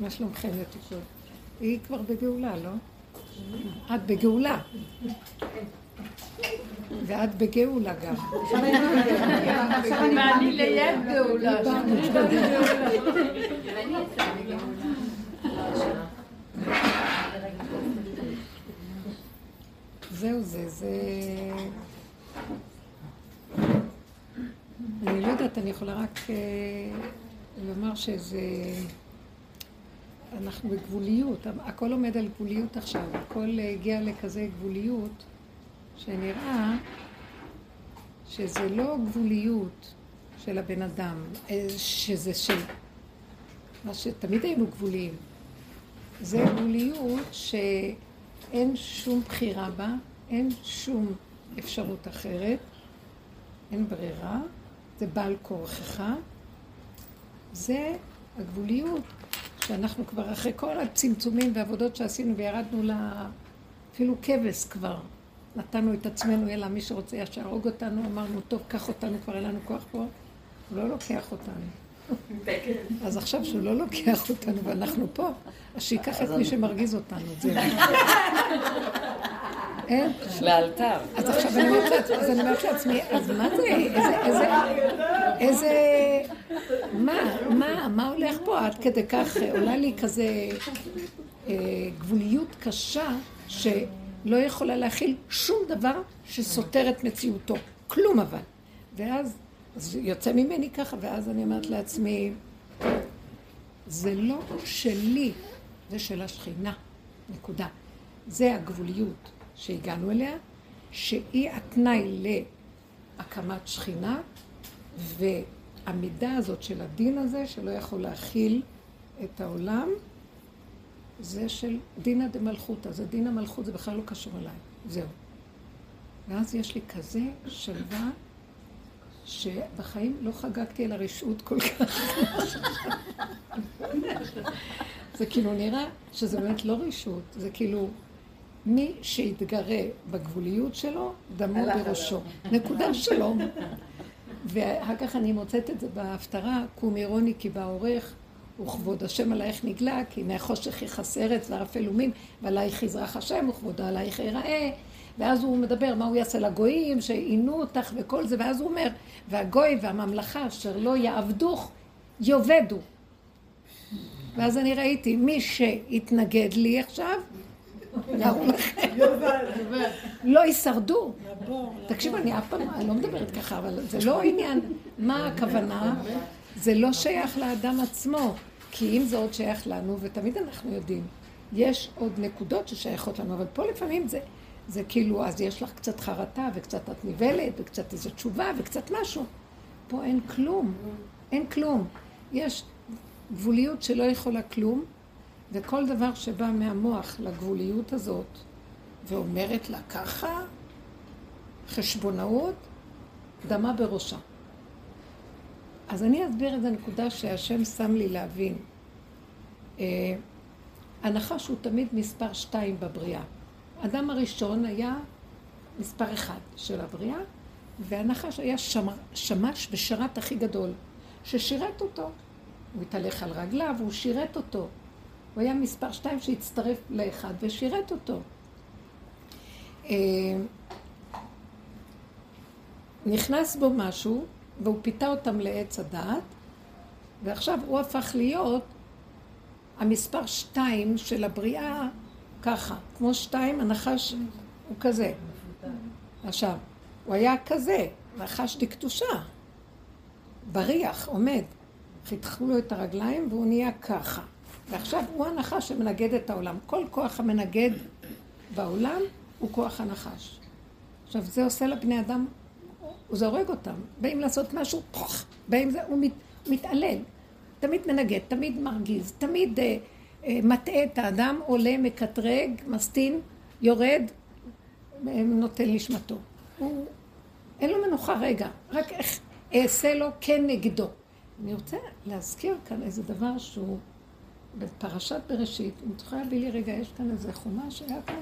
מה שלומכם לתקשורת? היא כבר בגאולה, לא? את בגאולה. ואת בגאולה גם. ואני ליד גאולה. זהו זה, זה... אני לא יודעת, אני יכולה רק אה, לומר שזה... אנחנו בגבוליות, הכל עומד על גבוליות עכשיו, הכל הגיע לכזה גבוליות שנראה שזה לא גבוליות של הבן אדם, אה, שזה של... מה שתמיד היינו גבוליים. זה גבוליות שאין שום בחירה בה, אין שום אפשרות אחרת, אין ברירה, זה בעל כורחך. זה הגבוליות שאנחנו כבר אחרי כל הצמצומים והעבודות שעשינו וירדנו לה... אפילו כבש כבר. נתנו את עצמנו, אלא מי שרוצה ישר להרוג אותנו, אמרנו, טוב, קח אותנו, כבר אין לנו כוח פה. הוא לא לוקח אותנו. אז עכשיו שהוא לא לוקח אותנו ואנחנו פה, אז שייקח את מי שמרגיז אותנו, זהו. אין? לאלתר. אז עכשיו אני אומרת לעצמי, אז מה זה, איזה, איזה, מה, מה, מה הולך פה עד כדי כך, עולה לי כזה אה, גבוליות קשה, שלא יכולה להכיל שום דבר שסותר את מציאותו, כלום אבל. ואז יוצא ממני ככה, ואז אני אומרת לעצמי, זה לא שלי, זה של השכינה, נקודה. זה הגבוליות. שהגענו אליה, שהיא התנאי להקמת שכינה, והמידה הזאת של הדין הזה, שלא יכול להכיל את העולם, זה של דינא דמלכותא, זה דין המלכות, זה בכלל לא קשור אליי, זהו. ואז יש לי כזה שלווה, שבחיים לא חגגתי על הרשעות כל כך. זה כאילו נראה שזה באמת לא רשעות, זה כאילו מי שיתגרה בגבוליות שלו, דמו בראשו. נקודה שלום. ואחר כך אני מוצאת את זה בהפטרה, קום אירוני כי בעורך, וכבוד השם עלייך נגלה, כי מהחושך יכס ארץ וערפל אומים, ועלייך יזרח השם, וכבודו עלייך ייראה. ואז הוא מדבר מה הוא יעשה לגויים, שעינו אותך וכל זה, ואז הוא אומר, והגוי והממלכה אשר לא יעבדוך, יאבדו. ואז אני ראיתי, מי שהתנגד לי עכשיו, לא הישרדו. תקשיבו, אני אף פעם, לא מדברת ככה, אבל זה לא עניין. מה הכוונה? זה לא שייך לאדם עצמו. כי אם זה עוד שייך לנו, ותמיד אנחנו יודעים, יש עוד נקודות ששייכות לנו, אבל פה לפעמים זה, זה כאילו, אז יש לך קצת חרטה, וקצת את נבלת, וקצת איזו תשובה, וקצת משהו. פה אין כלום, אין כלום. יש גבוליות שלא יכולה כלום, וכל דבר שבא מהמוח לגבוליות הזאת ואומרת לה ככה, חשבונאות, דמה בראשה. אז אני אסביר את הנקודה שהשם שם לי להבין. אה, הנחש הוא תמיד מספר שתיים בבריאה. אדם הראשון היה מספר אחד של הבריאה, והנחש היה שמר, שמש ושרת הכי גדול, ששירת אותו. הוא התהלך על רגליו, הוא שירת אותו. הוא היה מספר שתיים שהצטרף לאחד ושירת אותו. אה, נכנס בו משהו, והוא פיתה אותם לעץ הדעת, ועכשיו הוא הפך להיות המספר שתיים של הבריאה ככה, כמו שתיים, הנחש הוא כזה. עכשיו, הוא היה כזה, נחשתי קדושה, בריח, עומד. חיתכו לו את הרגליים והוא נהיה ככה. ועכשיו הוא הנחש שמנגד את העולם. כל כוח המנגד בעולם הוא כוח הנחש. עכשיו, זה עושה לבני אדם, זה הורג אותם. באים לעשות משהו, פוח, באים זה, הוא מת, מתעלל. תמיד מנגד, תמיד מרגיז, תמיד אה, אה, מטעה את האדם, עולה, מקטרג, מסטין, יורד, אה, נותן נשמתו. הוא, אין לו מנוחה רגע, רק איך אעשה לו כנגדו. אני רוצה להזכיר כאן איזה דבר שהוא... בפרשת בראשית, אם תוכל להביא לי רגע, יש כאן איזה חומש שהיה כאן,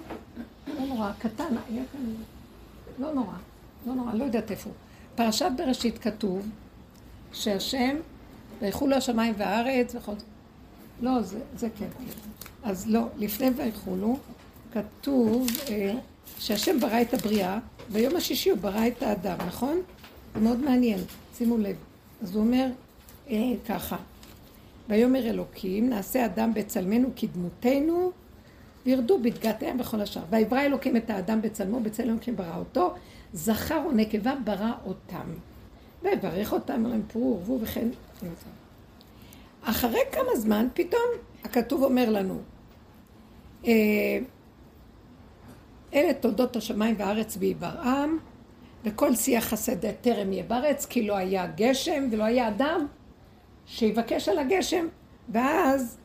לא נורא, קטן, היה כאן, לא נורא, לא נורא, לא יודעת איפה. פרשת בראשית כתוב שהשם, ויחולו השמיים והארץ וכל זה. לא, זה, זה כן, כן. אז לא, לפני ויכולו, כתוב אה, שהשם ברא את הבריאה, ביום השישי הוא ברא את האדם, נכון? זה מאוד מעניין, שימו לב. אז הוא אומר אה, ככה, ויאמר אלוקים, נעשה אדם בצלמנו כדמותנו, וירדו בדגתיהם וכל השאר. ויברא אלוקים את האדם בצלמו, בצל אלוקים ברא אותו, זכר ונקבה ברא אותם. ויברך אותם, אמרים פרו ורבו וכן. אחרי כמה זמן, פתאום הכתוב אומר לנו, אה, אלה תולדות השמיים והארץ ויברעם, וכל שיח חסד טרם יהיה בארץ, כי לא היה גשם ולא היה אדם שיבקש על הגשם, ואז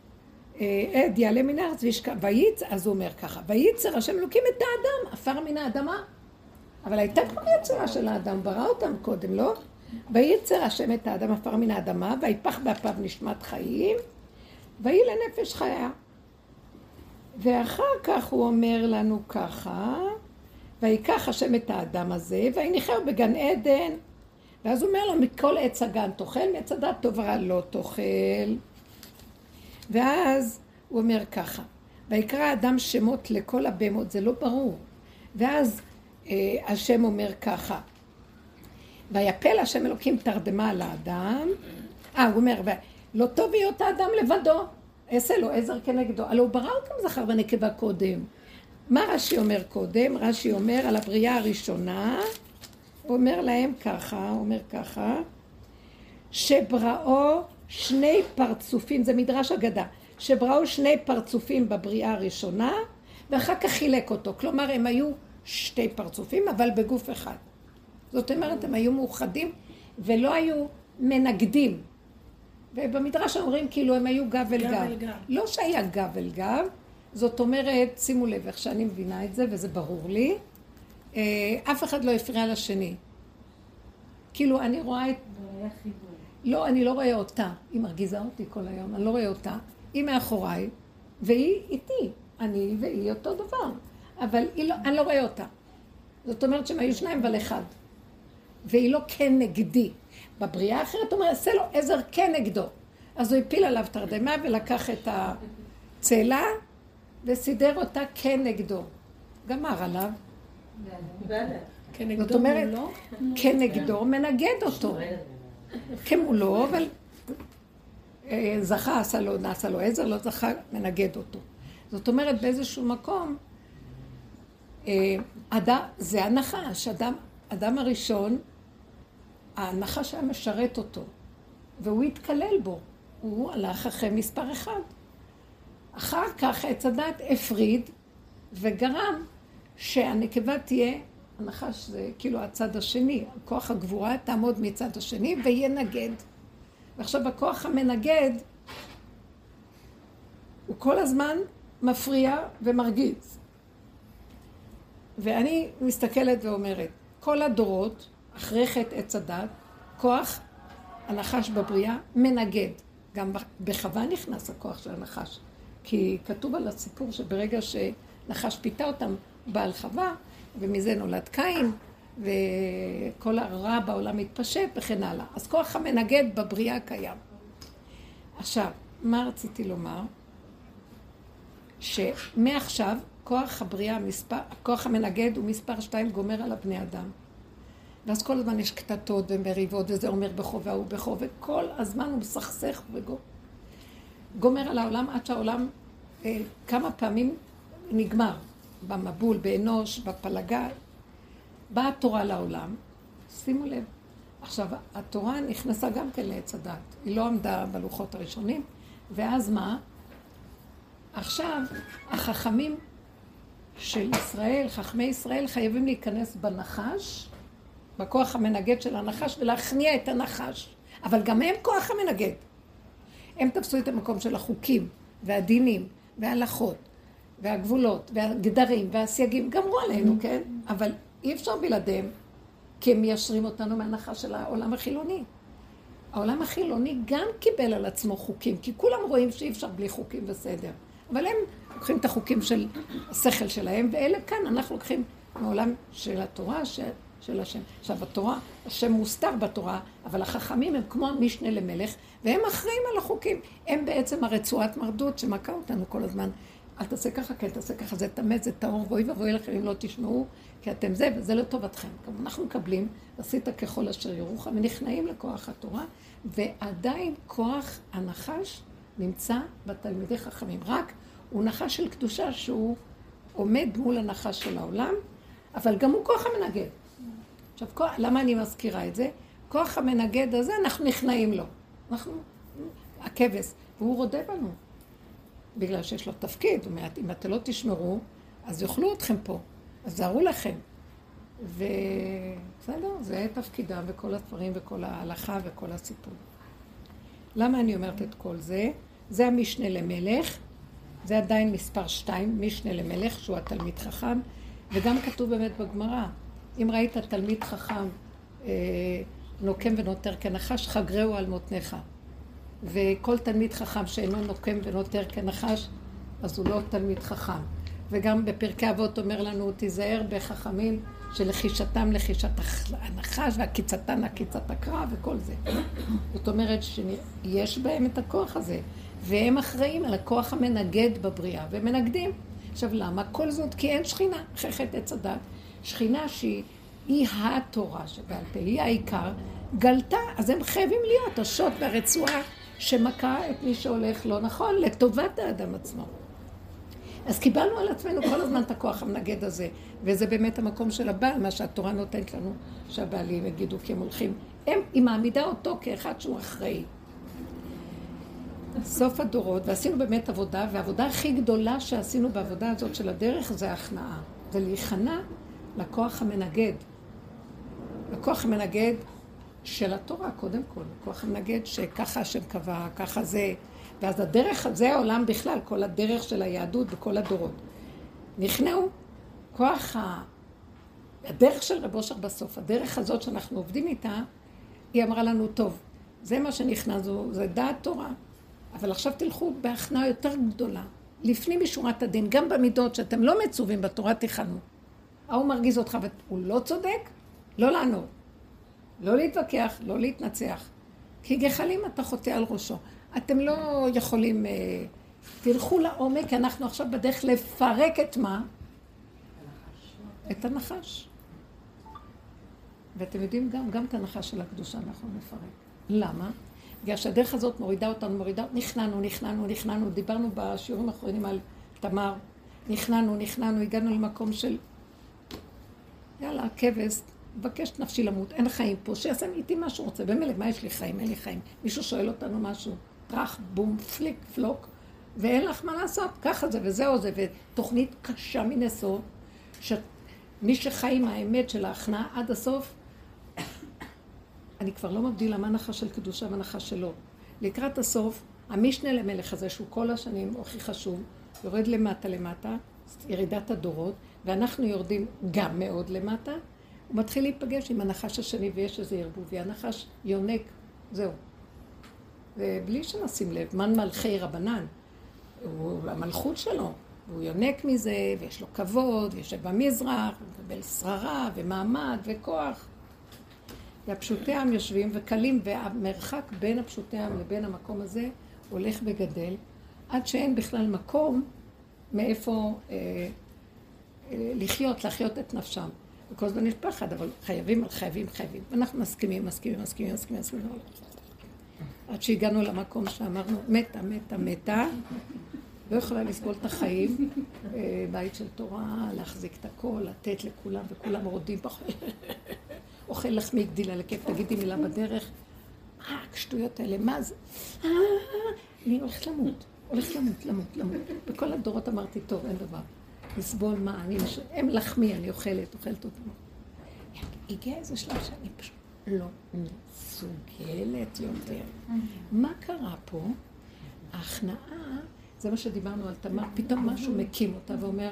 אה, עד יעלה מן הארץ וישכב, וייצ... אז הוא אומר ככה, וייצר השם אלוקים את האדם, עפר מן האדמה. אבל הייתה כבר יצירה של האדם, ברא אותם קודם, לא? וייצר השם את האדם עפר מן האדמה, ויפח באפיו נשמת חיים, ויהי לנפש חיה. ואחר כך הוא אומר לנו ככה, ויקח השם את האדם הזה, ויניחהו בגן עדן. ואז הוא אומר לו, מכל עץ הגן תאכל, מעץ הדת טוב רע לא תאכל. ואז הוא אומר ככה, ויקרא האדם שמות לכל הבהמות, זה לא ברור. ואז אה, השם אומר ככה, ויפל השם אלוקים תרדמה על האדם, אה, הוא אומר, לא טוב היות האדם לבדו, אעשה לו עזר כנגדו. הלא הוא ברא אותם זכר ונקבה קודם. מה רש"י אומר קודם? רש"י אומר על הבריאה הראשונה, הוא אומר להם ככה, הוא אומר ככה, שבראו שני פרצופים, זה מדרש אגדה, שבראו שני פרצופים בבריאה הראשונה, ואחר כך חילק אותו. כלומר, הם היו שתי פרצופים, אבל בגוף אחד. זאת אומרת, הם היו מאוחדים ולא היו מנגדים. ובמדרש אומרים כאילו הם היו גב אל גב. גב. אל גב. לא שהיה גב אל גב, זאת אומרת, שימו לב איך שאני מבינה את זה, וזה ברור לי, אף אחד לא הפריע לשני. כאילו, אני רואה את... לא, אני לא רואה אותה. היא מרגיזה אותי כל היום, אני לא רואה אותה. היא מאחוריי, והיא איתי. אני והיא אותו דבר. אבל לא, אני לא רואה אותה. זאת אומרת שהם היו שניים אבל אחד. והיא לא כנגדי. בבריאה האחרת הוא אומר, עשה לו עזר כנגדו. אז הוא הפיל עליו תרדמה ולקח את הצאלה וסידר אותה כנגדו. גמר עליו. זאת אומרת, כנגדו מנגד אותו. כמולו, אבל אה, זכה, עשה לו, נעשה לו עזר, לא זכה, מנגד אותו. זאת אומרת, באיזשהו מקום, אה, אדם, זה הנחש, אדם, אדם הראשון, הנחש היה משרת אותו, והוא התקלל בו, הוא הלך אחרי מספר אחד. אחר כך עץ הדת הפריד וגרם שהנקבה תהיה, הנחש זה כאילו הצד השני, כוח הגבורה תעמוד מצד השני וינגד. ועכשיו הכוח המנגד הוא כל הזמן מפריע ומרגיז. ואני מסתכלת ואומרת, כל הדורות, אחרי חטא עץ הדת, כוח הנחש בבריאה מנגד. גם בחווה נכנס הכוח של הנחש. כי כתוב על הסיפור שברגע שנחש פיתה אותם, בעל חווה, ומזה נולד קין, וכל הרע בעולם מתפשט וכן הלאה. אז כוח המנגד בבריאה קיים. עכשיו, מה רציתי לומר? שמעכשיו כוח הבריאה, מספר, כוח המנגד הוא מספר שתיים גומר על הבני אדם. ואז כל הזמן יש קטטות ומריבות, וזה אומר בכו והוא בכו, וכל הזמן הוא מסכסך וגומר על העולם עד שהעולם אה, כמה פעמים נגמר. במבול, באנוש, בפלגה. באה התורה לעולם, שימו לב. עכשיו, התורה נכנסה גם כן לעץ הדת. היא לא עמדה בלוחות הראשונים, ואז מה? עכשיו, החכמים של ישראל, חכמי ישראל, חייבים להיכנס בנחש, בכוח המנגד של הנחש, ולהכניע את הנחש. אבל גם הם כוח המנגד. הם תפסו את המקום של החוקים, והדינים, וההלכות, והגבולות, והגדרים, והסייגים, גמרו עלינו, כן? אבל אי אפשר בלעדיהם, כי הם מיישרים אותנו מהנחה של העולם החילוני. העולם החילוני גם קיבל על עצמו חוקים, כי כולם רואים שאי אפשר בלי חוקים וסדר. אבל הם לוקחים את החוקים של השכל שלהם, ואלה כאן, אנחנו לוקחים מעולם של התורה, ש, של השם. עכשיו, בתורה, השם מוסתר בתורה, אבל החכמים הם כמו המשנה למלך, והם אחראים על החוקים. הם בעצם הרצועת מרדות שמכה אותנו כל הזמן. אל תעשה ככה, כן תעשה ככה, זה טמא, זה טהור, ואוי ואבוי לכם אם לא תשמעו, כי אתם זה, וזה לטובתכם. אנחנו מקבלים, עשית ככל אשר יורוך, ונכנעים לכוח התורה, ועדיין כוח הנחש נמצא בתלמידי חכמים. רק הוא נחש של קדושה שהוא עומד מול הנחש של העולם, אבל גם הוא כוח המנגד. עכשיו, כוח, למה אני מזכירה את זה? כוח המנגד הזה, אנחנו נכנעים לו. אנחנו, הכבש, והוא רודה בנו. בגלל שיש לו תפקיד, הוא אומר, אם אתם לא תשמרו, אז יאכלו אתכם פה, אז זהרו לכם. ובסדר, זה תפקידם וכל הדברים וכל ההלכה וכל הסיפור. למה אני אומרת את כל זה? זה המשנה למלך, זה עדיין מספר שתיים, משנה למלך, שהוא התלמיד חכם, וגם כתוב באמת בגמרא, אם ראית תלמיד חכם אה, נוקם ונותר כנחש, חגרהו על מותניך. וכל תלמיד חכם שאינו נוקם ונותר כנחש, אז הוא לא תלמיד חכם. וגם בפרקי אבות אומר לנו, תיזהר בחכמים שלחישתם לחישת הנחש ועקיצתן עקיצת הקרא וכל זה. זאת אומרת שיש בהם את הכוח הזה, והם אחראים על הכוח המנגד בבריאה, והם מנגדים. עכשיו למה? כל זאת כי אין שכינה, אחרי חטא עץ הדת. שכינה שהיא התורה שבעל פה, היא העיקר, גלתה, אז הם חייבים להיות השוט והרצועה שמכה את מי שהולך לא נכון, לטובת האדם עצמו. אז קיבלנו על עצמנו כל הזמן את הכוח המנגד הזה, וזה באמת המקום של הבעל, מה שהתורה נותנת לנו, שהבעלים יגידו כי הם הולכים. הם, היא מעמידה אותו כאחד שהוא אחראי. סוף הדורות, ועשינו באמת עבודה, והעבודה הכי גדולה שעשינו בעבודה הזאת של הדרך זה ההכנעה. זה להיכנע לכוח המנגד. לכוח המנגד של התורה, קודם כל. לכוח המנגד שככה השם קבע, ככה זה. ואז הדרך, זה העולם בכלל, כל הדרך של היהדות וכל הדורות. נכנעו. כוח ה... הדרך של רב אושר בסוף, הדרך הזאת שאנחנו עובדים איתה, היא אמרה לנו, טוב, זה מה שנכנע, זה דעת תורה. אבל עכשיו תלכו בהכנעה יותר גדולה, לפנים משורת הדין, גם במידות שאתם לא מצווים בתורה, תכנו. ההוא מרגיז אותך והוא לא צודק, לא לענות. לא להתווכח, לא להתנצח. כי גחלים אתה חוטא על ראשו. אתם לא יכולים... אה, תלכו לעומק, אנחנו עכשיו בדרך לפרק את מה? את הנחש. ואתם יודעים גם, גם את הנחש של הקדושה אנחנו נפרק. למה? בגלל שהדרך הזאת מורידה אותנו, מורידה, נכנענו, נכנענו, נכנענו, דיברנו בשיעורים האחרונים על תמר, נכנענו, נכנענו, הגענו למקום של יאללה, כבש, מבקש נפשי למות, אין חיים פה, שיעשה איתי מה שהוא רוצה, במילא, מה יש לי חיים? אין לי חיים. מישהו שואל אותנו משהו, טראח, בום, פליק, פלוק, ואין לך מה לעשות, ככה זה וזהו זה, ותוכנית קשה מנשוא, שמי שחי עם האמת של ההכנעה עד הסוף, אני כבר לא מבדילה מה נחש של קדושה ונחש שלו. לקראת הסוף, המשנה למלך הזה, שהוא כל השנים הכי חשוב, יורד למטה למטה, ירידת הדורות, ואנחנו יורדים גם מאוד למטה, הוא מתחיל להיפגש עם הנחש השני ויש איזה ערבובי. הנחש יונק, זהו. ובלי שנשים לב, מן מלכי רבנן, הוא המלכות שלו, הוא יונק מזה, ויש לו כבוד, ויושב במזרח, ומקבל שררה, ומעמד, וכוח. והפשוטי העם יושבים וקלים, והמרחק בין הפשוטי העם לבין המקום הזה הולך וגדל, עד שאין בכלל מקום מאיפה אה, אה, לחיות, להחיות את נפשם. וכל הזמן יש פחד, אבל חייבים, חייבים, חייבים. ואנחנו מסכימים, מסכימים, מסכימים, מסכימים, מסכימים. עד שהגענו למקום שאמרנו, מתה, מתה, מתה, לא יכולה לסבול את החיים, אה, בית של תורה, להחזיק את הכל, לתת לכולם, וכולם רודים פחות. אוכל לחמי גדילה לכיף, תגידי מילה בדרך. מה השטויות האלה? מה זה? אה, אני הולכת למות, הולכת למות, למות, למות. בכל הדורות אמרתי, טוב, אין דבר. לסבול מה, אני, הם לחמי, אני אוכלת, אוכלת אותם. הגיע איזה שלב שאני פשוט לא מסוגלת יותר. מה קרה פה? ההכנעה, זה מה שדיברנו על תמר, פתאום משהו מקים אותה ואומר,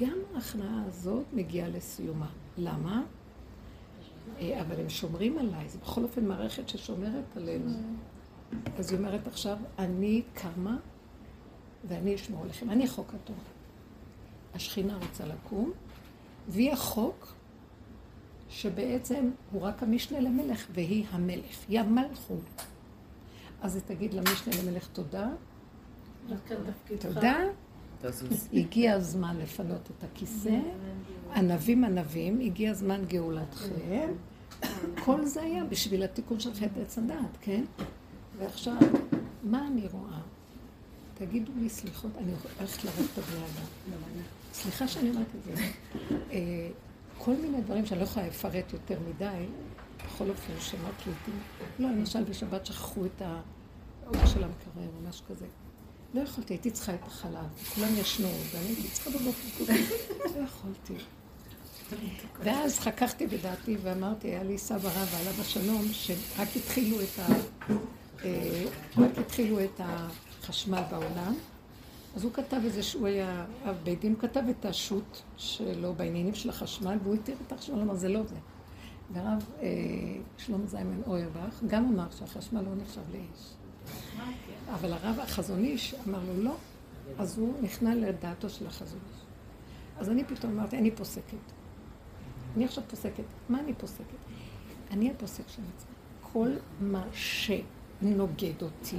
גם ההכנעה הזאת מגיעה לסיומה. למה? אה, אבל הם שומרים עליי, זה בכל אופן מערכת ששומרת עלינו. אז היא אומרת עכשיו, אני קמה ואני אשמור עליכם, אני חוק התורה. השכינה רוצה לקום, והיא החוק שבעצם הוא רק המשנה למלך והיא המלך, היא המלכות. אז היא תגיד למשנה למלך תודה. תודה. הגיע הזמן לפנות את הכיסא. ענבים ענבים, הגיע זמן גאולתכם. כל זה היה בשביל התיקון של חטא עץ הדעת, כן? ועכשיו, מה אני רואה? תגידו לי סליחות, אני הולכת לראות את הבני אדם. סליחה שאני אומרת את זה. אה, כל מיני דברים שאני לא יכולה לפרט יותר מדי, בכל אופן, שמות לעיתים. לא, למשל בשבת שכחו את האור של המקרר או משהו כזה. לא יכולתי, הייתי צריכה את החלב. כולם ישנו, ואני הייתי צריכה בבוקר. לא יכולתי. ואז חככתי בדעתי ואמרתי, היה לי סבא רב עליו השלום, שרק התחילו את ה... אה, רק התחילו את החשמל בעולם. אז הוא כתב איזה שהוא היה, אב בית דין, הוא כתב את השו"ת שלו בעניינים של החשמל, והוא התיר את החשמל, אמר, זה לא זה. והרב אה, שלמה זיימן אוירבך גם אמר שהחשמל לא נחשב לאש. אבל הרב החזון איש אמר לו לא, אז הוא נכנע לדעתו של החזון איש. אז אני פתאום אמרתי, אני פוסקת. אני עכשיו פוסקת. מה אני פוסקת? אני הפוסק של עצמי. כל מה שנוגד אותי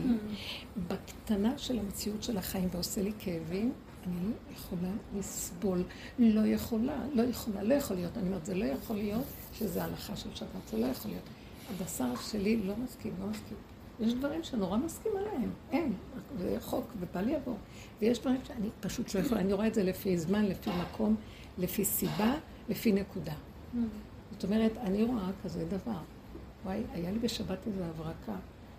בקטנה של המציאות של החיים ועושה לי כאבים, אני לא יכולה לסבול. לא יכולה, לא יכולה, לא יכול להיות. אני אומרת, זה לא יכול להיות שזה הלכה של שבת, זה לא יכול להיות. הבשר שלי לא מסכים, לא מסכים. יש דברים שנורא מסכים עליהם, אין, זה חוק, ובל יבוא. ויש דברים שאני פשוט לא יכולה, אני רואה את זה לפי זמן, לפי מקום, לפי סיבה, לפי נקודה. זאת אומרת, אני רואה כזה דבר. וואי, היה לי בשבת איזו הברקה,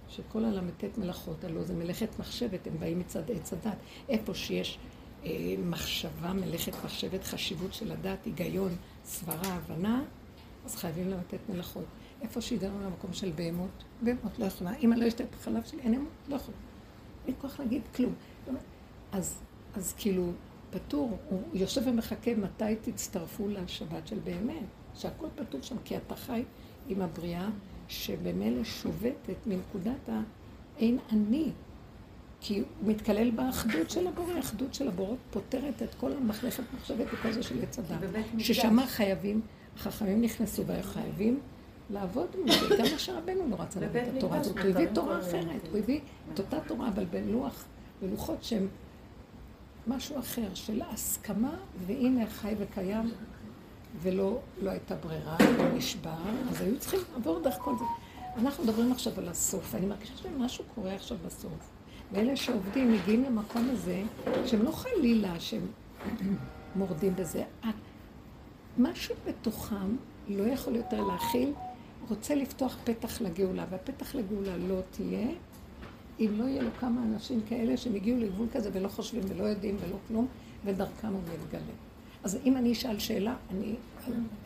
שכל הל"ט מלאכות, הלוא זה מלאכת מחשבת, הם באים מצד עץ הדת. איפה שיש אה, מחשבה, מלאכת מחשבת, חשיבות של הדת, היגיון, סברה, הבנה, אז חייבים ל"ט מלאכות. איפה שהגענו למקום של בהמות, בהמות לא יכולה. אם אני לא אשתה את החלב שלי, אין אמות, לא יכולה. אין כוח להגיד כלום. אז, אז כאילו, פטור, הוא יושב ומחכה מתי תצטרפו לשבת של באמת, שהכל פטור שם, כי אתה חי עם הבריאה שבמילא שובתת מנקודת האין אני, כי הוא מתקלל באחדות של הבורא, האחדות של הבורא פותרת את כל המחלכת מחשבת וכל זה של עץ הדת, ששם חייבים, החכמים נכנסו וחייבים לעבוד מול זה, גם משה רבנו לא רצה להביא את התורה הזאת, הוא הביא תורה אחרת, הוא הביא את אותה תורה, אבל בלוח, בלוחות שהם משהו אחר, של הסכמה, והנה חי וקיים, ולא לא הייתה ברירה, הוא נשבר, אז היו צריכים לעבור דרך כל זה. אנחנו מדברים עכשיו על הסוף, אני מרגישה שמשהו קורה עכשיו בסוף. ואלה שעובדים מגיעים למקום הזה, שהם לא חלילה שהם מורדים בזה. משהו בתוכם לא יכול יותר להכיל, רוצה לפתוח פתח לגאולה, והפתח לגאולה לא תהיה אם לא יהיו לו כמה אנשים כאלה שהם הגיעו לגבול כזה ולא חושבים ולא יודעים ולא כלום, ודרכם הוא מתגלה. אז אם אני אשאל שאלה, אני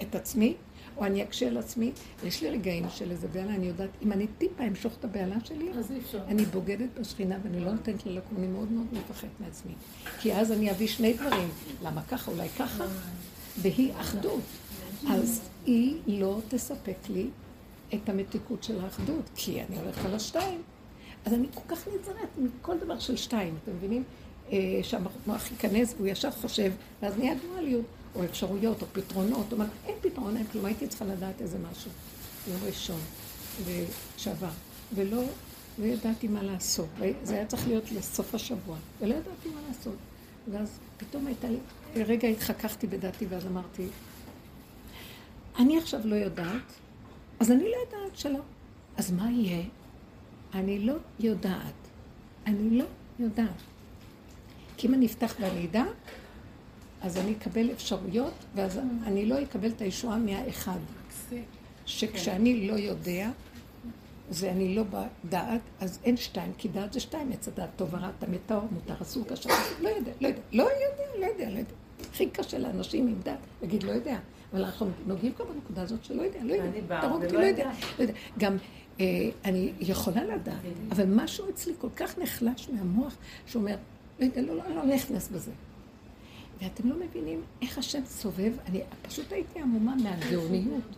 את עצמי, או אני אקשה על עצמי, יש לי רגעים של איזה בעלה, אני יודעת, אם אני טיפה אמשוך את הבעלה שלי, אני בוגדת בשכינה ואני לא נותנת לה לקום, אני מאוד מאוד מפחדת מעצמי. כי אז אני אביא שני דברים, למה ככה, אולי ככה, והיא אחדות. אז היא לא תספק לי את המתיקות של האחדות, כי אני הולכת על השתיים. אז אני כל כך נזהרת מכל דבר של שתיים, אתם מבינים? אה, שהמוח ייכנס והוא ישר חושב, ואז נהיה דואליות, או אפשרויות, או פתרונות, או מה, אין פתרון, אין כלום, הייתי צריכה לדעת איזה משהו. יום ראשון, ושעבר, ולא, לא ידעתי מה לעשות, זה היה צריך להיות לסוף השבוע, ולא ידעתי מה לעשות. ואז פתאום הייתה לי, רגע התחככתי בדעתי, ואז אמרתי, אני עכשיו לא יודעת, אז אני לא יודעת שלא. אז מה יהיה? אני לא יודעת. אני לא יודעת. כי אם אני אפתח ואני אדע, אז אני אקבל אפשרויות, ואז אני לא אקבל את הישועה מהאחד. שכשאני לא יודע, ואני לא בדעת, אז אין שתיים, כי דעת זה שתיים, עץ הדעת טוב ורע, טמא טהור, מותר אסור קשה, לא יודע, לא יודע, לא יודע, לא יודע, לא יודע. הכי קשה לאנשים עם דעת להגיד לא יודע, אבל אנחנו נוגעים כבר בנקודה הזאת שלא יודע, לא יודע, תרוג אותי, לא יודע, לא יודע. גם אה, אני יכולה לדעת, אבל משהו אצלי כל כך נחלש מהמוח, שאומר, לא יודע, לא, לא, לא נכנס בזה. ואתם לא מבינים איך השם סובב, אני פשוט הייתי עמומה מהגאוניות,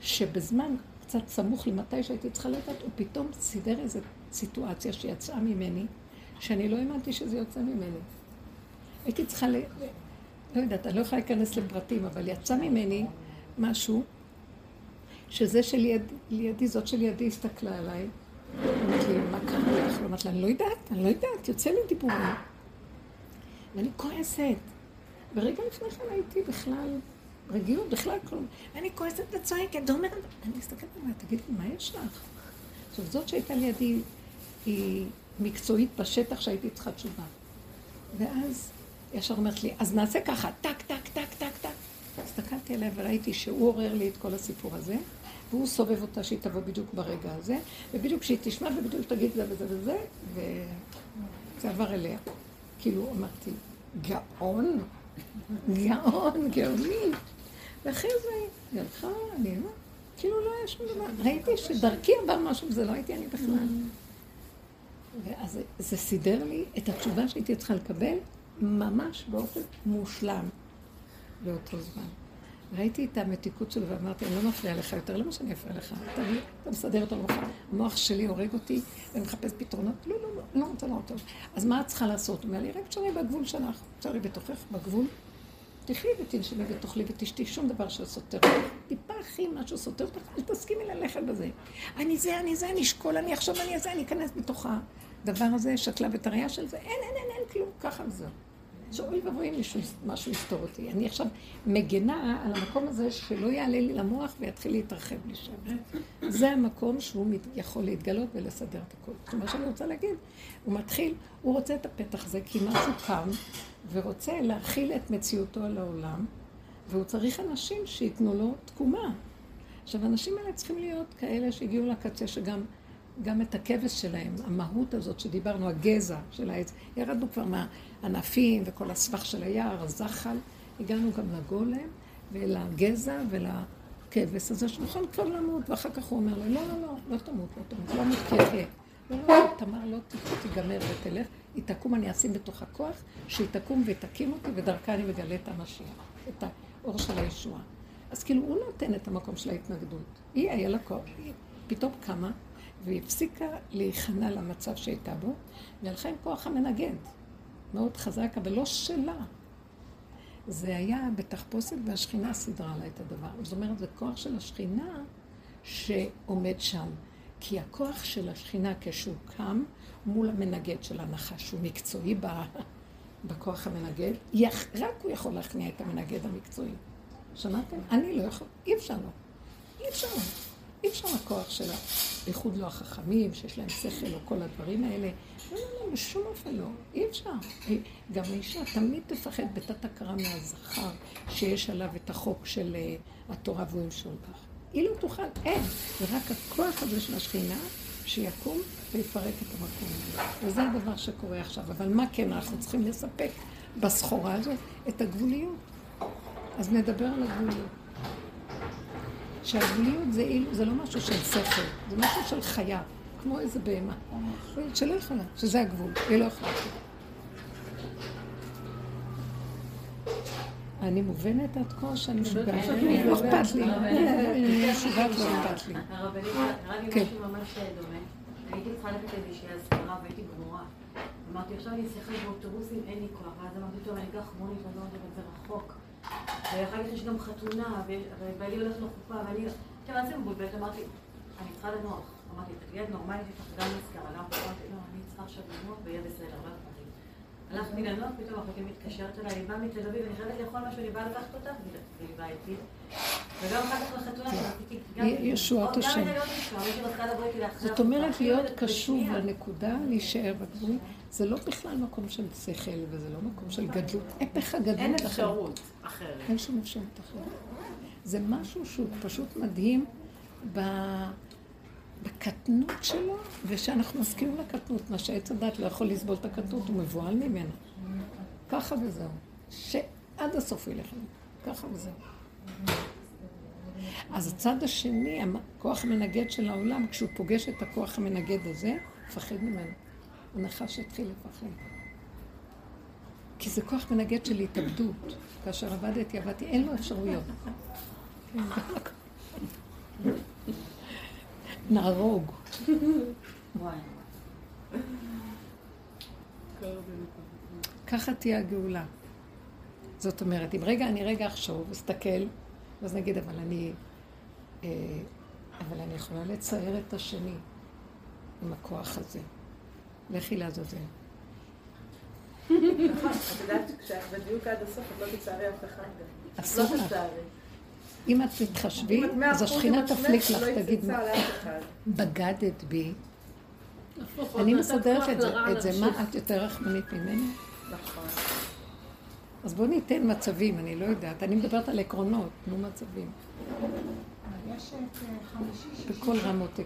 שבזמן קצת סמוך למתי שהייתי צריכה לדעת, הוא פתאום סידר איזו סיטואציה שיצאה ממני, שאני לא האמנתי שזה יוצא ממני. הייתי צריכה, ל... לא יודעת, אני לא יכולה להיכנס לפרטים, אבל יצא ממני משהו שזה שלידי, זאת שלידי הסתכלה עליי. אמרתי לי, מה קרה לך? אמרתי לה, אני לא יודעת, אני לא יודעת, יוצא לי דיבורים. ואני כועסת. ורגע לפני כן הייתי בכלל, רגילות, בכלל כלום. ואני כועסת וצועקת, ואומרת, אני מסתכלת עליה, תגידי, מה יש לך? עכשיו, זאת שהייתה לידי, היא מקצועית בשטח שהייתי צריכה תשובה. ואז ישר אומרת לי, אז נעשה ככה, טק, טק, טק, טק, טק. הסתכלתי עליה וראיתי שהוא עורר לי את כל הסיפור הזה, והוא סובב אותה שהיא תבוא בדיוק ברגע הזה, ובדיוק כשהיא תשמע ובדיוק תגיד זה וזה וזה, וזה עבר אליה. כאילו אמרתי, גאון, גאון, גאוני. ואחרי זה היא הלכה, אני לא, כאילו לא היה שום דבר. ראיתי שדרכי עבר משהו וזה לא הייתי אני בכלל. ואז זה סידר לי את התשובה שהייתי צריכה לקבל ממש באופן מושלם באותו זמן. ראיתי את המתיקות שלו ואמרתי, אני לא מפריע לך יותר, למה שאני אפריע לך? אתה, אתה מסדר את המוח. המוח שלי הורג אותי ואני מחפש פתרונות. לא, לא, לא, לא רוצה, לא רוצה. אז מה את צריכה לעשות? הוא אומר לי, רק תשארי בגבול שלך, תשארי בתוכך, בגבול. תחי ותנשמי ותאכלי ותשתי שום דבר שסותר אותך. טיפה הכי משהו סותר אותך, אל תסכימי ללכת בזה. אני זה, אני זה, אני אשקול, אני אחשוב, אני זה, אני אכנס בתוך הדבר הזה, שקלה הראייה של זה, אין, אין, אין, אין כלום, ככה וזהו. שאוי ואבוי אם משהו יסתור אותי. אני עכשיו מגנה על המקום הזה שלא יעלה לי למוח ויתחיל להתרחב לשם. זה המקום שהוא יכול להתגלות ולסדר את הכול. מה שאני רוצה להגיד, הוא מתחיל, הוא רוצה את הפתח הזה כי משהו קם ורוצה להכיל את מציאותו על העולם, והוא צריך אנשים שייתנו לו תקומה. עכשיו, האנשים האלה צריכים להיות כאלה שהגיעו לקצה שגם... גם את הכבש שלהם, המהות הזאת שדיברנו, הגזע של העץ. ירדנו כבר מהענפים וכל הסבך של היער, הזחל, הגענו גם לגולם ולגזע ולכבש הזה שנוכל כבר למות, ואחר כך הוא אומר לו, לא, לא, לא, לא תמות, לא תמות, לא יחיה. לא, לא, לא, תמר לא תיגמר ותלך, היא תקום, אני אשים בתוך הכוח, שהיא תקום ותקים אותי, ודרכה אני מגלה את המשיח, את האור של הישועה. אז כאילו, הוא נותן את המקום של ההתנגדות. היא היה לה כוח, פתאום קמה, והיא הפסיקה להיכנע למצב שהייתה בו, והלכה עם כוח המנגד, מאוד חזק, אבל לא שלה. זה היה בתחפושת והשכינה סידרה לה את הדבר. זאת אומרת, זה כוח של השכינה שעומד שם. כי הכוח של השכינה כשהוא קם מול המנגד של הנחש, שהוא מקצועי בכוח המנגד, רק הוא יכול להכניע את המנגד המקצועי. שמעתם? אני לא יכול, אי אפשר לו. אי אפשר לו. אי אפשר הכוח שלה, בייחוד לא החכמים, שיש להם שכל או כל הדברים האלה. לא, לא, לא, בשום אופן לא. אי אפשר. גם האישה תמיד תפחד בתת הכרה מהזכר שיש עליו את החוק של uh, התורה והוא ימשול בך. היא לא תוכל, אין. זה רק הכוח הזה של השכינה שיקום ויפרק את המקום הזה. וזה הדבר שקורה עכשיו. אבל מה כן אנחנו צריכים לספק בסחורה הזאת? את הגבוליות. אז נדבר על הגבוליות. שהגבוליות זה, זה לא משהו של שכל, זה משהו של חיה, כמו איזה בהמה. שלא יכולה, שזה הגבול, היא לא יכולה. אני מובנת עד כה שאני משוגעת, לא אכפת לי. אני משוגעת, לא אכפת לי. הרבנית, קרה לי משהו ממש דומה. הייתי צריכה ללכת לאיזושהי אזכרה והייתי גמורה. אמרתי, עכשיו אני אצלך באוטובוסים, אין לי כוח. ואז אמרתי, טוב, אני אקח מונית, אני לא יודעת, זה רחוק. ואחר כך יש גם חתונה, ובעלי הולך לחופה, ואני... עכשיו, אז זה מבולבלת, אמרתי, אני צריכה לנוח. אמרתי, תגידי, את נורמלית, יש לך גם נזכר, אמרתי, לא, אני צריכה עכשיו לנוח ויהיה בסדר, לא אכפת הלכתי לנוח, פתאום אחותי מתקשרת אליי, היא באה מתל אביב, אני חייבת לאכול משהו, אני באה לקחת אותך, והיא באה איתי. וגם אחר כך לחתונה, שרציתי גם... ישועת השם. זאת אומרת, להיות קשוב לנקודה, להישאר בגבול. זה לא בכלל מקום של שכל, וזה לא מקום של גדלות. הפך הגדלות אין אפשרות אחרת. אין שום אפשרות אחרת. זה משהו שהוא פשוט מדהים בקטנות שלו, ושאנחנו מסכימים לקטנות. מה שעץ הדת לא יכול לסבול את הקטנות, הוא מבוהל ממנה. ככה וזהו. שעד הסוף ילך לנו. ככה וזהו. אז הצד השני, הכוח המנגד של העולם, כשהוא פוגש את הכוח המנגד הזה, מפחד ממנו. הנחש יתחיל לפחד. כי זה כוח מנגד של התאבדות. כאשר עבדתי, עבדתי, אין לו אפשרויות. נהרוג. ככה תהיה הגאולה. זאת אומרת, אם רגע, אני רגע אחשוב, אסתכל, אז נגיד, אבל אני אה, אבל אני יכולה לצייר את השני עם הכוח הזה. לכי לעזאזל. את יודעת שכשאת בדיוק עד הסוף, את לא תצערי אף אחד גם. אסור לא לך. אם את תתחשבי, אז השכינה תפליק לך, תגיד. בגדת בי, אני מסדרת את זה. מה, את יותר רחמנית ממני? נכון. אז בואו ניתן מצבים, אני לא יודעת, אני מדברת על עקרונות, תנו מצבים, יש את אה, חמישי, שישי, בכל רמות.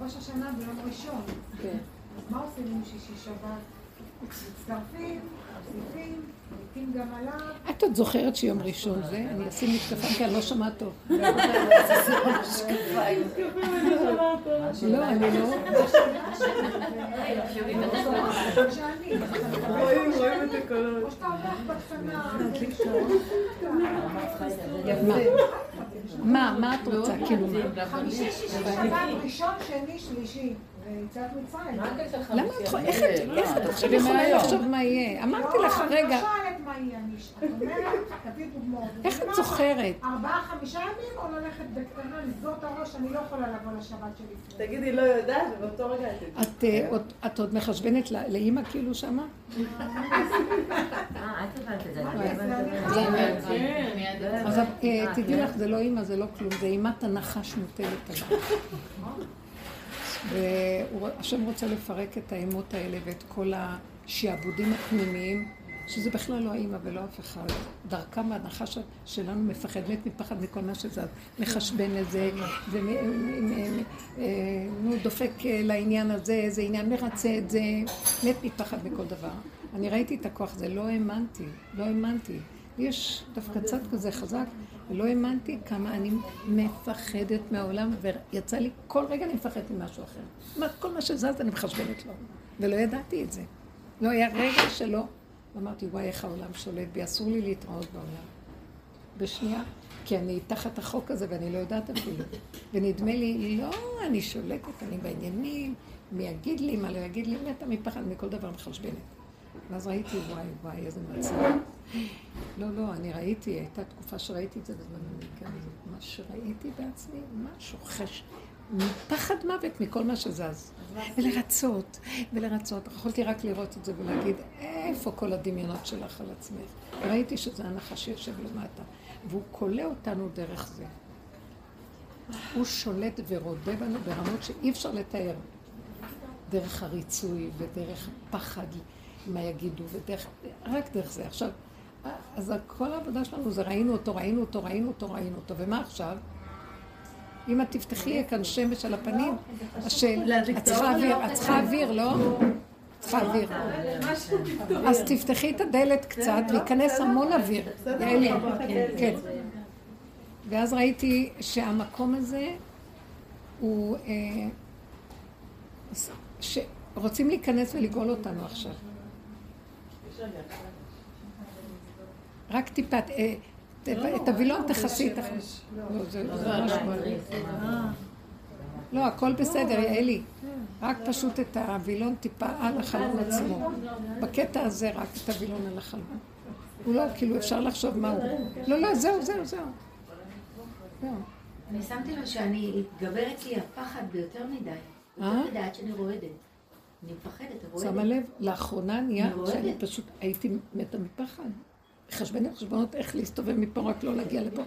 ראש השנה ביום ראשון. כן. אז מה עושים עם שישי שבת? מצטרפים, מוסיפים, עליו. את עוד זוכרת שיום ראשון זה? אני אשים משקפיים כי אני לא שומעת טוב. לא, אני לא... מה, מה את רוצה? כאילו מה? חמישי, שישי, שבת, ראשון, שני, שלישי. ויציאת מצרים. למה את יכולה, איך את, איך את עכשיו יכולה לחשוב מה יהיה? אמרתי לך, לא, רגע, אני לא שואלת מה יהיה, אני אומרת, תביא דוגמאות. איך את זוכרת? ארבעה, חמישה ימים, או ללכת בקטנה, לסגור את הראש, אני לא יכולה לבוא לשבת שלפני. תגידי, לא יודעת, ובאותו רגע את תדעי. את, אה, עוד- את עוד מחשבנת לאימא כאילו שמה? אה, את הבנת את זה. כן. אז תדעי לך, זה לא אימא, זה לא כלום, זה אימת הנחש מוטלת עליו. והשם רוצה לפרק את האימות האלה ואת כל השעבודים הפנימיים, שזה בכלל לא האימא ולא אף אחד. דרכם הנחש שלנו מפחד, מת מפחד מכל מה שזז. מחשבן את זה, ונו, דופק אה, לעניין הזה, איזה עניין, מרצה את זה, מת מפחד מכל דבר. אני ראיתי את הכוח הזה, לא האמנתי, לא האמנתי. יש דווקא צד כזה חזק, ולא האמנתי כמה אני מפחדת מהעולם, ויצא לי, כל רגע אני מפחדת ממשהו אחר. כל מה שזז אני מחשבנת לו, ולא ידעתי את זה. לא היה רגע שלא. אמרתי, וואי, איך העולם שולט בי, אסור לי להתראות בעולם. בשנייה, כי אני תחת החוק הזה ואני לא יודעת אפילו. ונדמה לי, לא, אני שולטת, אני בעניינים, מי יגיד לי, מה לא יגיד לי, מתה מפחד מכל דבר מחשבנת. ואז ראיתי, וואי, וואי, איזה מצב. לא, לא, אני ראיתי, הייתה תקופה שראיתי את זה בזמן הנהיגה הזאת. מה שראיתי בעצמי, משהו חש... פחד מוות מכל מה שזז. ולרצות, ולרצות. יכולתי רק לראות את זה ולהגיד, איפה כל הדמיונות שלך על עצמך? ראיתי שזה הנחש שיושב למטה, והוא כולא אותנו דרך זה. הוא שולט ורודה בנו ברמות שאי אפשר לתאר. דרך הריצוי ודרך הפחד מה יגידו, ודרך, רק דרך זה. עכשיו, אז כל העבודה שלנו זה ראינו אותו, ראינו אותו, ראינו אותו, ראינו אותו, ומה עכשיו? אם את תפתחי יהיה כאן שמש על הפנים, השאל, את צריכה אוויר, את צריכה אוויר, לא? צריכה אוויר. אז תפתחי את הדלת קצת וייכנס המון אוויר. יעלי, כן. ואז ראיתי שהמקום הזה הוא... אה, שרוצים להיכנס ולגאול אותנו עכשיו. רק טיפה, אה, ת- את הווילון תכסי. לא, זה זה ממש גועל. לא, הכל בסדר, יעלי. רק פשוט את הווילון טיפה על החלון עצמו. בקטע הזה רק את הווילון על החלון. הוא לא, כאילו אפשר לחשוב מה הוא. לא, לא, זהו, זהו, זהו. אני שמתי לב שאני, התגבר אצלי הפחד ביותר מדי. אה? יותר מדי עד שאני רועדת. אני מפחדת, שמה רועדת. לב, לאחרונה נהיה. שאני פשוט הייתי מתה מפחד. חשבנת חשבונות איך להסתובב מפה, רק לא להגיע לפה.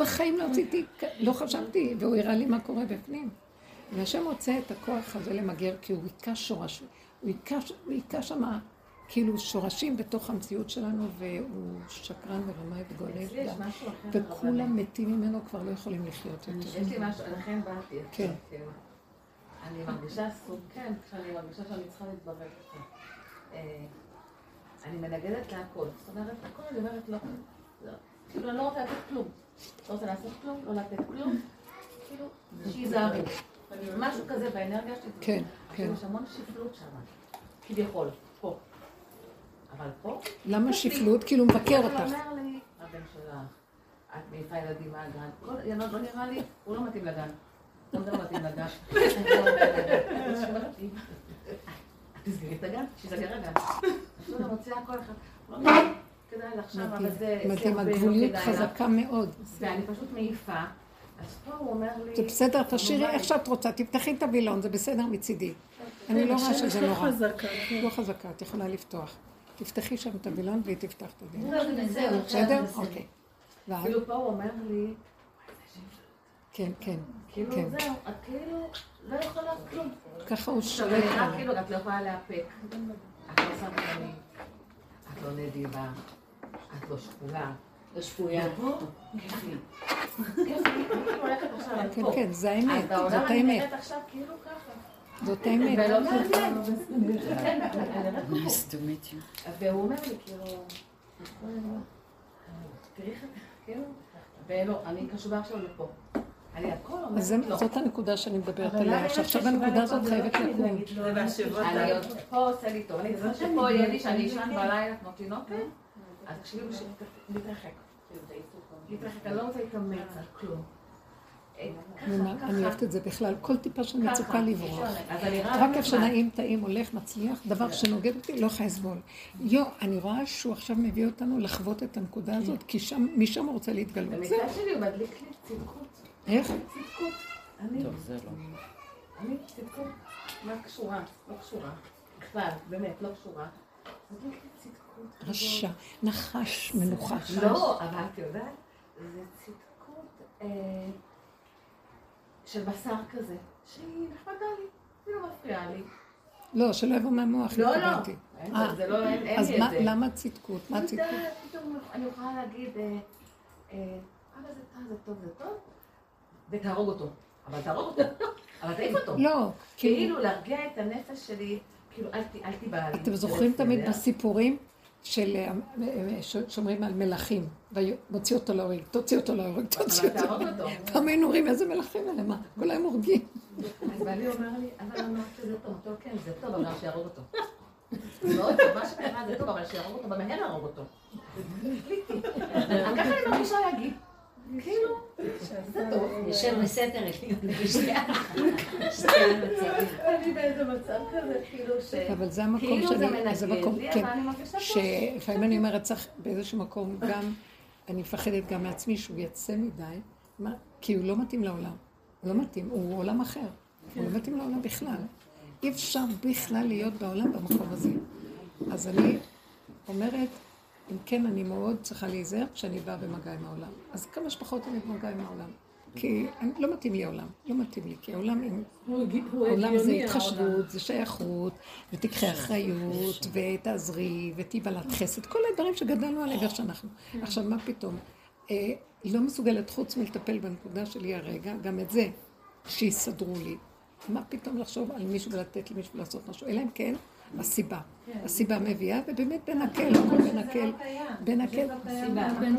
בחיים לא רציתי, לא חשבתי, והוא הראה לי מה קורה בפנים. והשם רוצה את הכוח הזה למגר, כי הוא היכה שורש, הוא היכה, שמה כאילו שורשים בתוך המציאות שלנו, והוא שקרן ורמאי אחר. וכולם מתים ממנו, כבר לא יכולים לחיות יותר. יש לי משהו, לכן באתי. כן. אני מרגישה סוג, כן, כשאני מרגישה שאני צריכה להתברר. אה, אני מנגדת להכל. זאת אומרת, הכל אני אומרת לא. לא. כאילו, אני לא רוצה לתת כלום. לא רוצה לעשות כלום, לא לתת כלום. כאילו, שייזהרו. משהו כזה באנרגיה שלי. כן, כן. כאילו, יש המון שפלות שם. כביכול, פה. אבל פה... למה שפלות? כאילו הוא מבקר הוא אותך. אומר לי, הבן שלך, את מעיפה ילדים מהגן. כל ינון לא נראה לי, הוא לא מתאים לגן. לא מתאים לגן. אז היא אומרת לי, תסגרי את הגן, שיסגר הגן. אז הוא מוציאה כל אחד. הוא לא כדאי לך שם, אבל זה... מדהים, זה לא הגבוליות כדאי לך. חזקה מאוד. ואני פשוט מעיפה, אז פה הוא אומר לי... זה בסדר, תשאירי איך שאת רוצה, תפתחי את הווילון, זה בסדר מצידי. אני לא רואה שזה לא נורא. חזקה. לא חזקה, את יכולה לפתוח. תפתחי שם את הווילון והיא תפתח את הווילון. לא, בסדר? בסדר. אוקיי. ואז, אפילו פה הוא אומר לי, כן, כן, כאילו כן. זהו, את כאילו לא יכולה כלום. ככה הוא שולט עליי. כאילו, את לא יכולה לאפק. את לא סבלנית, את לא נדיבה, את לא שקולה. לא שפויה. כן. כן, זה האמת, אז בעולם זאת אני האמת, נראית עכשיו כאילו ככה. זאת האמת. ולא מעניין. כן, ככה. והוא אומר לי, כאילו, תראי איך, כאילו, ולא, אני קשובה עכשיו לפה. אז זה- לא. זאת הנקודה שאני מדברת עליה, שעכשיו הנקודה הזאת חייבת לקום. אני עוד פה עושה לי טוב, אני צריכה שפה יהיה לי שאני אשן בלילה כמו תינוקת, אז תקשיבי, להתרחק. להתרחק, אני לא רוצה להתאמץ על כלום. אה, אני אומר, אני אוהבת את זה בכלל, כל טיפה של מצוקה לברוח. רק איפה שנעים, טעים, הולך, מצליח, דבר שנוגד אותי, לא יכולה לסבול. יו, אני רואה שהוא עכשיו מביא אותנו לחוות את הנקודה הזאת, כי שם, משם הוא רוצה להתגלות. במצד שלי הוא מדליק לי צדקות. איך? צדקות. אני, טוב, זה לא. אני צדקות. מה קשורה? לא קשורה. בכלל, באמת, לא קשורה. כזאת. רשע, נחש, מנוחש. לא, אבל את יודעת, זה צדקות אה, של בשר כזה, שהיא נחמדה לי, היא לא מפריעה לי. לא, שלא יבוא מהמוח, לא, לא, אה, זה לא, אין, אז לי את זה. למה צדקות? מה לא צדקות? אני יכולה להגיד, אה, אבא זה טוב, זה טוב, ותהרוג אותו. אבל תהרוג אותו, אבל תעיף אותו. לא, כאילו, כאילו להרגיע את הנפש שלי, כאילו אל תיבהל. אתם זוכרים תמיד בסיפורים של אה, אה, ש- שאומרים על מלכים, ומוציא אותו להורג, תוציא אותו להורג, תוציא אותו. פעם היינו אומרים איזה מלכים אלה, מה? כל היום הורגים. אז בעלי אומר לי, אבל אמרת שזה טוב, טוב כן, זה טוב, אבל שיהרוג אותו. זה מאוד טוב, מה שקרה זה טוב, אבל שיהרוג אותו, במהר להרוג אותו. ככה אני מרגישה להגיד. כאילו, זה טוב. יושב בסתר, בשנייה. אני באיזה מצב כזה, כאילו ש... אבל זה המקום כאילו זה שאני, זה מנגד מקום, לי, כן, אבל אני מרגישה טוב. שלפעמים אני אומרת, צריך באיזשהו מקום גם, אני מפחדת גם מעצמי שהוא יצא מדי, מה? כי הוא לא מתאים לעולם. הוא לא מתאים, הוא עולם אחר. הוא לא מתאים לעולם בכלל. אי אפשר בכלל להיות בעולם במקום הזה. אז אני אומרת, אם כן, אני מאוד צריכה להיזהר כשאני באה במגע עם העולם. אז כמה שפחות אני במגע עם העולם. כי אני, לא מתאים לי העולם, לא מתאים לי, כי העולם העולם זה התחשבות, זה שייכות, ותיקחי אחריות, ותעזרי, ותהיי בעלת חסד, כל הדברים שגדלנו עליהם איך שאנחנו. עכשיו, מה פתאום? אה, לא מסוגלת חוץ מלטפל בנקודה שלי הרגע, גם את זה, שיסדרו לי. מה פתאום לחשוב על מישהו ולתת למישהו לעשות משהו? אלא אם כן, הסיבה. הסיבה מביאה, ובאמת בנקל, הכל בנקל, בנקל.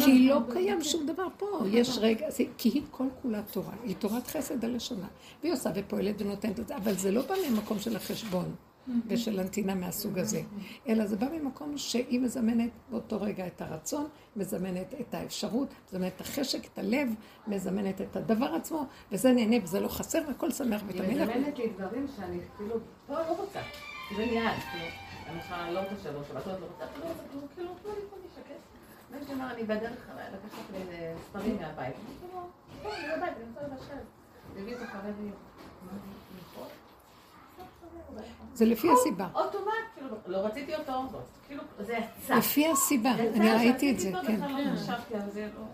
כי לא קיים שום דבר פה. יש רגע, זה- כי היא כל כולה תורה. היא תורת חסד הלשונה. והיא עושה ופועלת ונותנת את זה, אבל זה לא בא ממקום של החשבון ושל הנתינה מהסוג הזה, אלא זה בא ממקום שהיא מזמנת באותו רגע את הרצון, מזמנת את האפשרות, מזמנת את החשק, את הלב, מזמנת את הדבר עצמו, וזה נהנה וזה לא חסר והכל שמח היא ותמיד. מזמנת לי דברים שאני כאילו, פה לא רוצה. זה נהיה, כאילו, למשל, לא רוצה שלוש, את לא רוצה, לא רוצה כאילו, שקט. לי אומר, אני בדרך לקחת לי איזה ספרים מהבית. אני כאילו, אני בבית, אני רוצה לבשל. הביא את החרדי. אמרתי, נכון? זה לפי הסיבה. אוטומט, כאילו, לא רציתי אותו, לא, כאילו, זה יצא. לפי הסיבה, אני ראיתי את זה, כן. לא לא.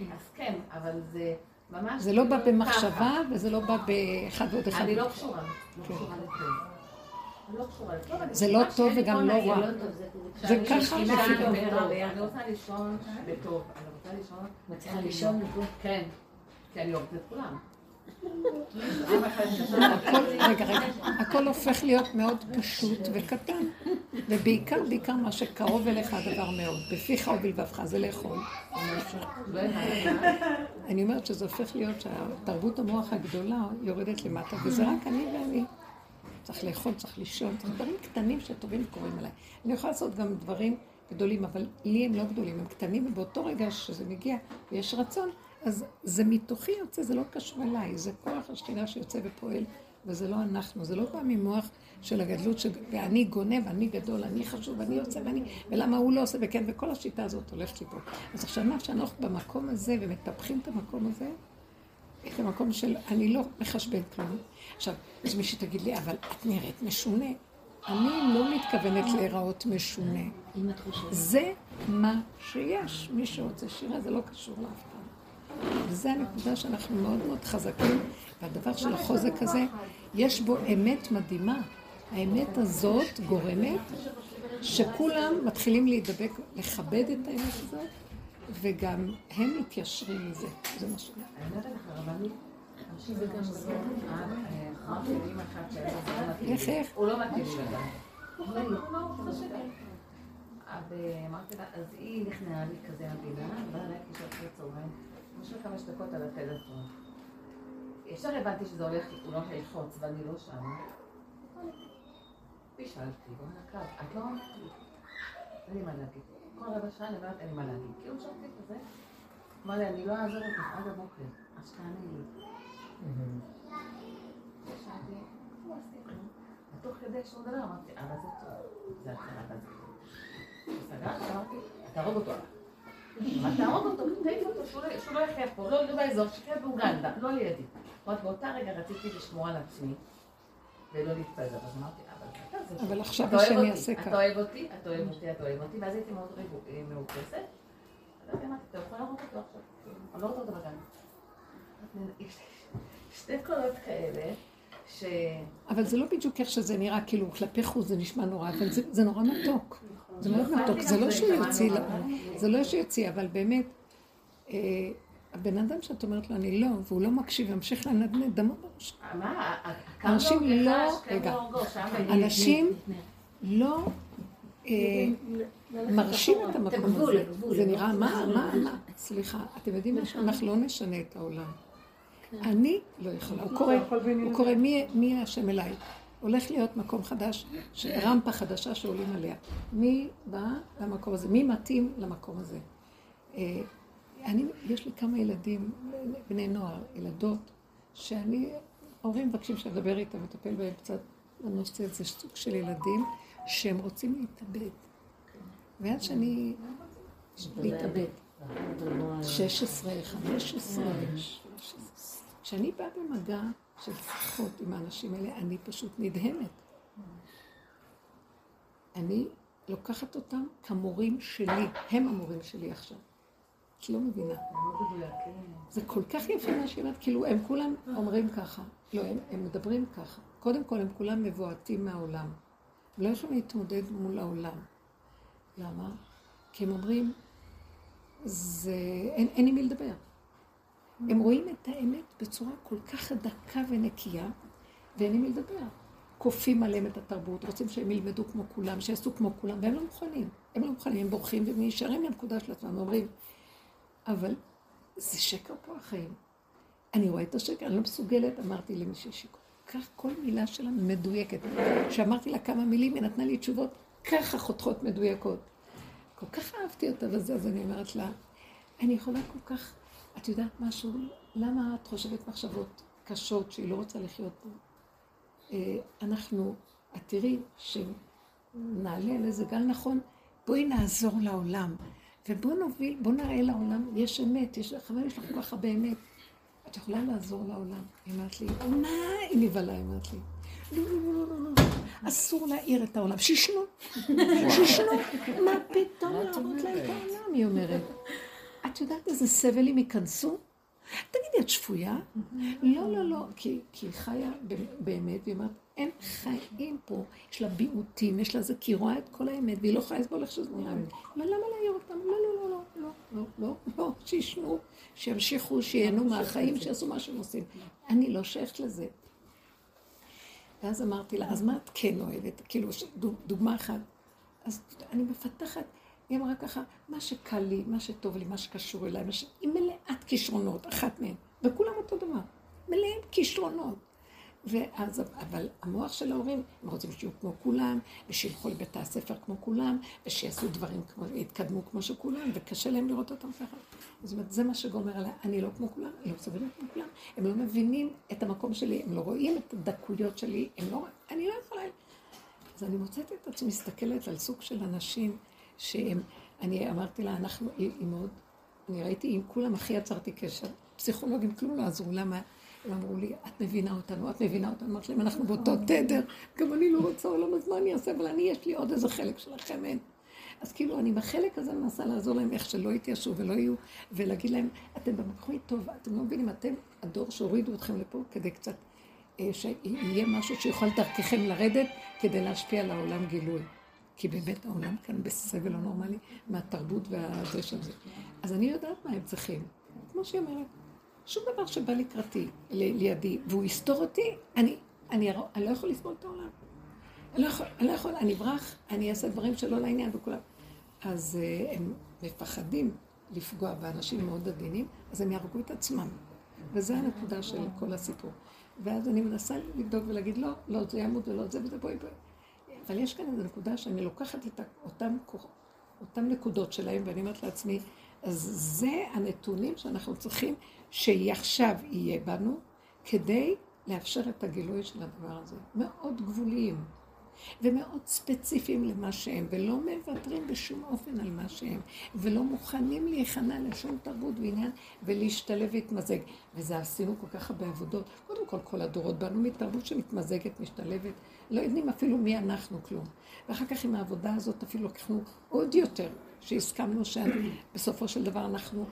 אז כן, אבל זה ממש... זה לא בא כאילו במחשבה. וזה לא בא באחד ועוד אחד. אני לא קשורה, לא כן. קשורה לכלום. אני לא קשורה לכלום. אני זה לא טוב וגם לא. רע. זה שאני ככה בטוב. אני רוצה לישון בטוב. אני רוצה לישון... מצליחה לישון מפה. כן. כי אני אוהבת את כולם. הכל, רגע, רגע, הכל הופך להיות מאוד פשוט וקטן, ובעיקר, בעיקר מה שקרוב אליך הדבר מאוד, בפיך ובלבבך, זה לאכול. לא. אני אומרת שזה הופך להיות שהתרבות המוח הגדולה יורדת למטה, וזה רק אני ואני. צריך לאכול, צריך לישון, צריך דברים קטנים שטובים קורים עליי. אני יכולה לעשות גם דברים גדולים, אבל לי הם לא גדולים, הם קטנים, ובאותו רגע שזה מגיע ויש רצון, אז זה מתוכי יוצא, זה לא קשור אליי, זה כוח השכינה שיוצא ופועל, וזה לא אנחנו, זה לא בא ממוח של הגדלות, ש... ואני גונב, אני גדול, אני חשוב, אני יוצא, ואני, ולמה הוא לא עושה, וכן, וכל השיטה הזאת הולכת לי פה. אז עכשיו מה שאנחנו במקום הזה ומטפחים את המקום הזה, את המקום של אני לא מחשבן כלום. עכשיו, אז מישהי תגיד לי, אבל את נראית משונה. אני לא מתכוונת להיראות משונה. זה מה שיש. מי שרוצה שירה, זה לא קשור לאף אחד. וזו הנקודה שאנחנו מאוד מאוד חזקים, והדבר של החוזק הזה, יש בו אמת מדהימה. האמת הזאת גורמת שכולם מתחילים להידבק, לכבד את האמת הזאת, וגם הם מתיישרים מזה. זה מה ש... אני אומרת זה לא איך. איך? הוא לא מתאים לי לבן. אז אמרתי לה, אז היא נכנעה לי כזה המדינה, באה אליי כשעת אחרי צהריים, משהו חמש דקות על הטלפון. ישר הבנתי שזה הולך, הוא לא הולך ללחוץ ואני לא שם. פישלתי, בוא נקב, את לא עונה לי. אין לי מה להגיד. כל רבע שעה אני אומרת אין לי מה להגיד. כאילו חשבתי כזה. אמר לי, אני לא אעזור אותך עד הבוקר, אז תענה לי. ותוך כדי שהוא מדבר אמרתי, אבל זה טוב, זה התחלה בזה. סגרתי, אמרתי, תהרוג אותו. אבל תהרוג אותו, תעיף אותו, שהוא לא- לא יחיה פה, לא לא באזור, שיחיה באוגנדה, לא לידי. באותה רגע רציתי לשמור על עצמי ולא להתפזר, אז אמרתי, אבל עכשיו אותי, יעשה אתה ככה. אוהב אותי, אתה אוהב אותי, אתה אוהב אותי, ואז הייתי מאוד אה, מאופסת. אז אמרתי, אתה יכול להרוג אותו עכשיו, אני לא רוצה אותו בגן. שתי קולות כאלה, ש... אבל זה לא בדיוק איך שזה נראה, כאילו כלפי חוץ זה נשמע נורא, אבל זה, זה נורא מתוק. זה מאוד מתוק, זה לא שהוא יוציא, לאור, זה לא אבל באמת, אה, הבן אדם שאת אומרת לו, אני לא, והוא לא מקשיב, ימשיך לנדנד, דמו בראש. מה, אנשים לא- נחש, רגע. אנשים לא אה, מרשים את המקום הזה. זה לא נראה, מה, מה. מה, סליחה, אתם יודעים מה? אנחנו לא נשנה את העולם. אני לא יכולה. הוא לא קורא, הוא קורא, מי- מי השם אליי? הולך להיות מקום חדש, רמפה חדשה שעולים עליה. מי בא למקום הזה? מי מתאים למקום הזה? אני, יש לי כמה ילדים, בני נוער, ילדות, שאני, ההורים מבקשים שאני אדבר איתם, אטפל בהם קצת בנושא הזה, סוג של ילדים, שהם רוצים להתאבד. ועד שאני... להתאבד. 16, 15, 16. כשאני באה במגע של שיחות עם האנשים האלה, אני פשוט נדהמת. אני לוקחת אותם כמורים שלי, הם המורים שלי עכשיו. את לא מבינה. זה כל כך יפה מה שהיא אומרת, כאילו הם כולם אומרים ככה. לא, הם, הם מדברים ככה. קודם כל הם כולם מבועתים מהעולם. הם לא יכולים להתמודד מול העולם. למה? כי הם אומרים, זה... אין, אין עם מי לדבר. הם רואים את האמת בצורה כל כך דקה ונקייה, ואין עם מי לדבר. כופים עליהם את התרבות, רוצים שהם ילמדו כמו כולם, שיעשו כמו כולם, והם לא מוכנים. הם לא מוכנים, הם בורחים והם נשארים לנקודה של עצמם, אומרים, אבל זה שקר פה החיים. אני רואה את השקר, אני לא מסוגלת, אמרתי למישהי שכל כך כל מילה שלה מדויקת. כשאמרתי לה כמה מילים, היא נתנה לי תשובות ככה חותכות מדויקות. כל כך אהבתי אותה וזה, אז אני אומרת לה, אני יכולה כל כך, את יודעת משהו, למה את חושבת מחשבות קשות שהיא לא רוצה לחיות פה? אה, אנחנו, את תראי שנעלה על איזה גל נכון, בואי נעזור לעולם, ובואו נוביל, בואו נראה לעולם, יש אמת, יש אבל יש לך כל כך הרבה אמת. את יכולה לעזור לעולם. היא אומרת לי, מה? היא נבהלה, היא אומרת לי. לא, לא, לא, לא, לא, לא. אסור להעיר את העולם. שישנו, שישנו. מה פתאום להראות להם את העולם, היא אומרת. את יודעת איזה סבל הם ייכנסו? תגידי, את שפויה? לא, לא, לא, כי היא חיה באמת, והיא אומרת, אין חיים פה, יש לה ביעוטים, יש לה זה, כי היא רואה את כל האמת, והיא לא יכולה לסבול איך שזה נראה לי. אבל למה לא להעיר אותם? לא, לא, לא, לא, לא, לא, לא, שישנו, שימשיכו, שיהנו מהחיים, שיעשו מה שהם עושים. אני לא שייכת לזה. ואז אמרתי לה, אז מה את כן אוהבת? כאילו, דוגמה אחת. אז אני מפתחת. היא אמרה ככה, מה שקל לי, מה שטוב לי, מה שקשור אליי, מה ש... היא מלאת כישרונות, אחת מהן, וכולם אותו דבר, מלאים כישרונות. ואז, אבל המוח של ההורים, הם רוצים שיהיו כמו כולם, ושילכו לבית הספר כמו כולם, ושיעשו דברים כמו, יתקדמו כמו שכולם, וקשה להם לראות אותם ככה. זאת אומרת, זה מה שגומר עליי, אני לא כמו כולם, אני לא מסוגלת כמו כולם. הם לא מבינים את המקום שלי, הם לא רואים את הדקויות שלי, הם לא, אני לא יכולה... אז אני מוצאת את עצמי מסתכלת על סוג של אנשים שהם, אני אמרתי לה, אנחנו, היא, מאוד אני ראיתי עם כולם הכי יצרתי קשר. פסיכולוגים כלום לא עזרו, למה? הם אמרו לי, את מבינה אותנו, את מבינה אותנו. אמרתי להם, אנחנו באותו תדר, גם אני לא רוצה עולם, אז מה אני אעשה? אבל אני, יש לי עוד איזה חלק שלכם אין. אז כאילו, אני בחלק הזה מנסה לעזור להם איך שלא יתיישרו ולא יהיו, ולהגיד להם, אתם במקום טוב, אתם לא מבינים, אתם הדור שהורידו אתכם לפה כדי קצת, אה, שיהיה משהו שיכול דרככם לרדת כדי להשפיע על העולם גילוי. כי באמת העולם כאן בסבל לא נורמלי מהתרבות והזה של זה. אז אני יודעת מה הם צריכים. כמו שהיא אומרת, שום דבר שבא לקראתי, ל- לידי, והוא יסתור אותי, אני, אני, אני לא יכול לסבול את העולם. אני לא יכול, אני לא אני אברח, אני אעשה דברים שלא לעניין וכולם. אז uh, הם מפחדים לפגוע באנשים מאוד עדינים, אז הם יהרגו את עצמם. וזו הנקודה של כל הסיפור. ואז אני מנסה לבדוק ולהגיד, לא, לא, זה ימות ולא זה וזה, בואי בואי. אבל יש כאן איזו נקודה שאני לוקחת את אותם, אותם נקודות שלהם, ואני אומרת לעצמי, אז זה הנתונים שאנחנו צריכים שעכשיו יהיה בנו, כדי לאפשר את הגילוי של הדבר הזה. מאוד גבוליים. ומאוד ספציפיים למה שהם, ולא מוותרים בשום אופן על מה שהם, ולא מוכנים להיכנע לשום תרבות ועניין ולהשתלב ולהתמזג. וזה עשינו כל כך הרבה עבודות. קודם כל, כל הדורות באנו מתרבות שמתמזגת, משתלבת, לא יודעים אפילו מי אנחנו כלום. ואחר כך עם העבודה הזאת אפילו לקחנו עוד יותר, שהסכמנו שבסופו של דבר אנחנו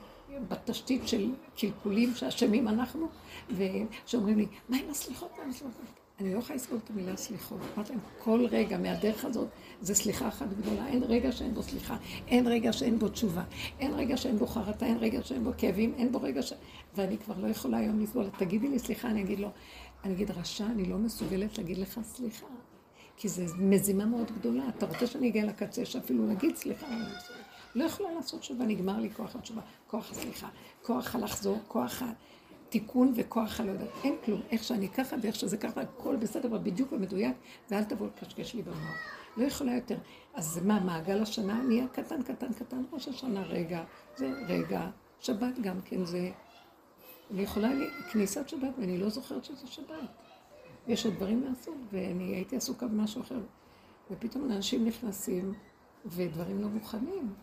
בתשתית של קלקולים שאשמים אנחנו, ושאומרים לי, מה עם הסליחות? מה עם הסליחות? אני לא יכולה לסבול את המילה סליחות. אמרתי להם, כל רגע מהדרך הזאת זה סליחה אחת גדולה. אין רגע שאין בו סליחה, אין רגע שאין בו תשובה, אין רגע שאין בו חרטה, אין רגע שאין בו כאבים, אין בו רגע ש... ואני כבר לא יכולה היום לסבול. תגידי לי סליחה, אני אגיד לו, אני אגיד, רשע, אני לא מסוגלת להגיד לך סליחה. כי זו מזימה מאוד גדולה. אתה רוצה שאני אגיע לקצה שאפילו נגיד סליחה, אני לא מסוגלת. לא יכולה לעשות תשובה, נגמר לי כוח התשובה, כוח הסליחה, כוח הלחזור, כוח ה... תיקון וכוח הלא יודעת, אין כלום. איך שאני ככה ואיך שזה ככה, הכל בסדר ובדיוק ומדויק, ואל תבוא לקשקש לי במוח. לא יכולה יותר. אז מה, מעגל השנה נהיה קטן, קטן, קטן, ראש השנה רגע, זה רגע, שבת גם כן זה... אני יכולה, כניסת שבת, ואני לא זוכרת שזה שבת. יש עוד דברים לעשות, ואני הייתי עסוקה במשהו אחר. ופתאום אנשים נכנסים, ודברים לא מוכנים.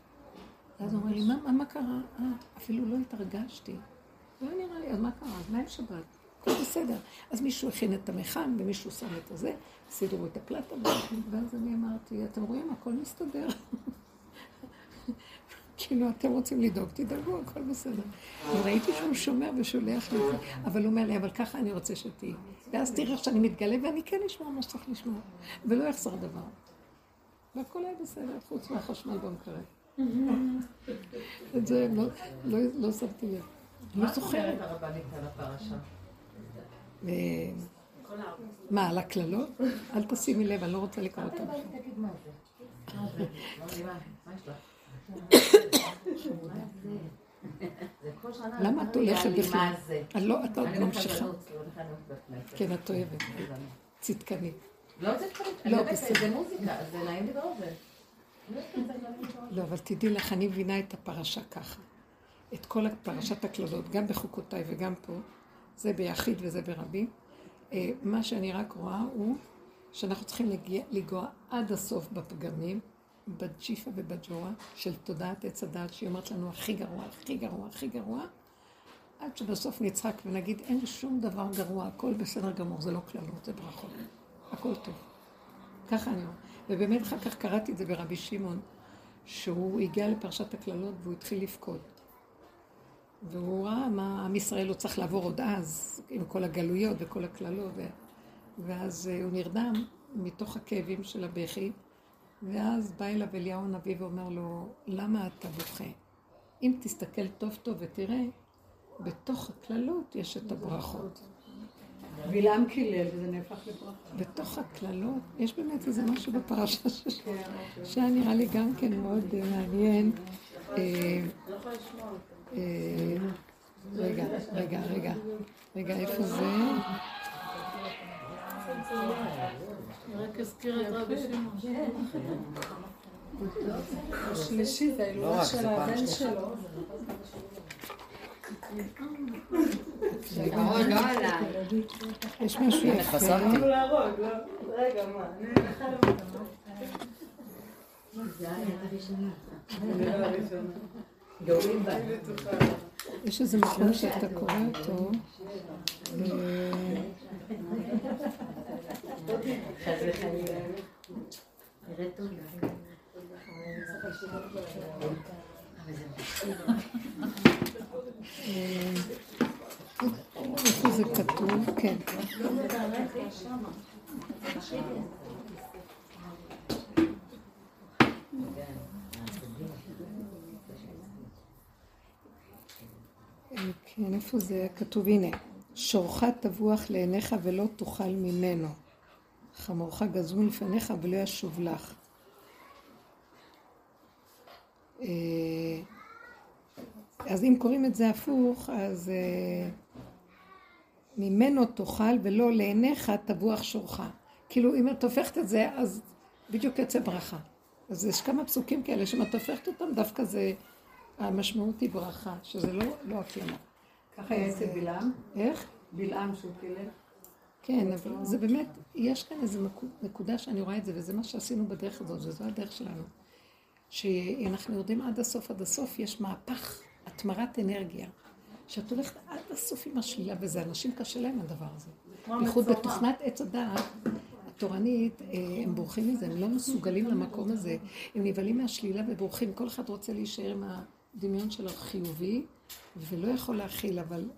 ואז אומרים לי, מה, מה קרה? אה, אפילו לא התרגשתי. לא נראה לי, אז מה קרה? אז מה עם שבת? הכל בסדר. אז מישהו הכין את המכן, ומישהו שם את הזה, סידרו את הפלטה, ואז אני אמרתי, אתם רואים, הכל מסתדר. כאילו, אתם רוצים לדאוג, תדאגו, הכל בסדר. וראיתי שהוא שומר ושולח לי אבל הוא אומר לי, אבל ככה אני רוצה שתהיי. ואז תראה שאני מתגלה, ואני כן אשמע מה שצריך לשמוע, ולא יחזר דבר. והכל היה בסדר, חוץ מהחשמל במקרר. את זה לא, לא, לא שמתי לב. לא זוכרת. מה אומרת הרבנית על הפרשה? מה, על הקללות? אל תשימי לב, אני לא רוצה לקרוא זה. לך? למה את הולכת בכלל? לא, את עוד ממשיכה. לא כן, את אוהבת. צדקנית. לא צדקנית, לא, זה בסדר. מוזיקה, זה נעים לי באוזן. לא, אבל תדעי לך, אני מבינה את הפרשה ככה. את כל פרשת הקללות, גם בחוקותיי וגם פה, זה ביחיד וזה ברבים. אה, מה שאני רק רואה הוא שאנחנו צריכים לגוע עד הסוף בפגמים, בג'יפה ובג'ורה של תודעת עץ הדעת, שהיא אומרת לנו הכי גרוע, הכי גרוע, הכי גרוע, עד שבסוף נצחק ונגיד אין שום דבר גרוע, הכל בסדר גמור, זה לא קללות, זה ברכות, הכל טוב. ככה אני רואה. ובאמת אחר כך קראתי את זה ברבי שמעון, שהוא הגיע לפרשת הקללות והוא התחיל לבכות. והוא ראה מה עם ישראל לא צריך לעבור עוד אז, עם כל הגלויות וכל הקללות. ואז אה, הוא נרדם מתוך הכאבים של הבכי, ואז בא אליו אליהו הנביא ואומר לו, למה אתה בוכה? אם תסתכל טוב טוב ותראה, בתוך הקללות יש את הברכות. בלעם קילל וזה נהפך לברכה. בתוך הקללות, יש באמת איזה משהו בפרשה ש- שהיה נראה לי גם כן מאוד מעניין. אה, אה, רגע, רגע, רגע, רגע, איפה זה? רק אזכיר את רבי שמעון. השלישי זה לא ההילולה רק, של זה הבן. שלו. לא. יש משהו יפה. לא? רגע, מה? אני יש איזה מקום שאתה קורא אותו. אה, אה, איפה זה כתוב? כן. אה, כן, איפה זה כתוב? הנה, שורך טבוח לעיניך ולא תאכל ממנו. חמורך גזול לפניך ולא ישוב לך. אה, אז אם קוראים את זה הפוך, אז אה, ממנו תאכל ולא לעיניך תבוח שורך. כאילו, אם את הופכת את זה, אז בדיוק יוצא ברכה. אז יש כמה פסוקים כאלה, שאם את הופכת אותם, דווקא זה, המשמעות היא ברכה, שזה לא, לא הקלמה. ככה היה אצל בלעם, איך? בלעם שהוא קילל. כן, אבל זה באמת, יש כאן איזו נקודה שאני רואה את זה, וזה מה שעשינו בדרך הזאת, וזו הדרך שלנו. שאנחנו יורדים עד הסוף, עד הסוף, יש מהפך, התמרת אנרגיה. שאת הולכת עד הסוף עם השלילה, וזה אנשים קשה להם הדבר הזה. בייחוד בתוכנת עץ הדעת התורנית, אה, הם בורחים מזה, הם לא מסוגלים למקום הזה. הם נבהלים מהשלילה ובורחים. כל אחד רוצה להישאר עם הדמיון שלו חיובי, ולא יכול להכיל, אבל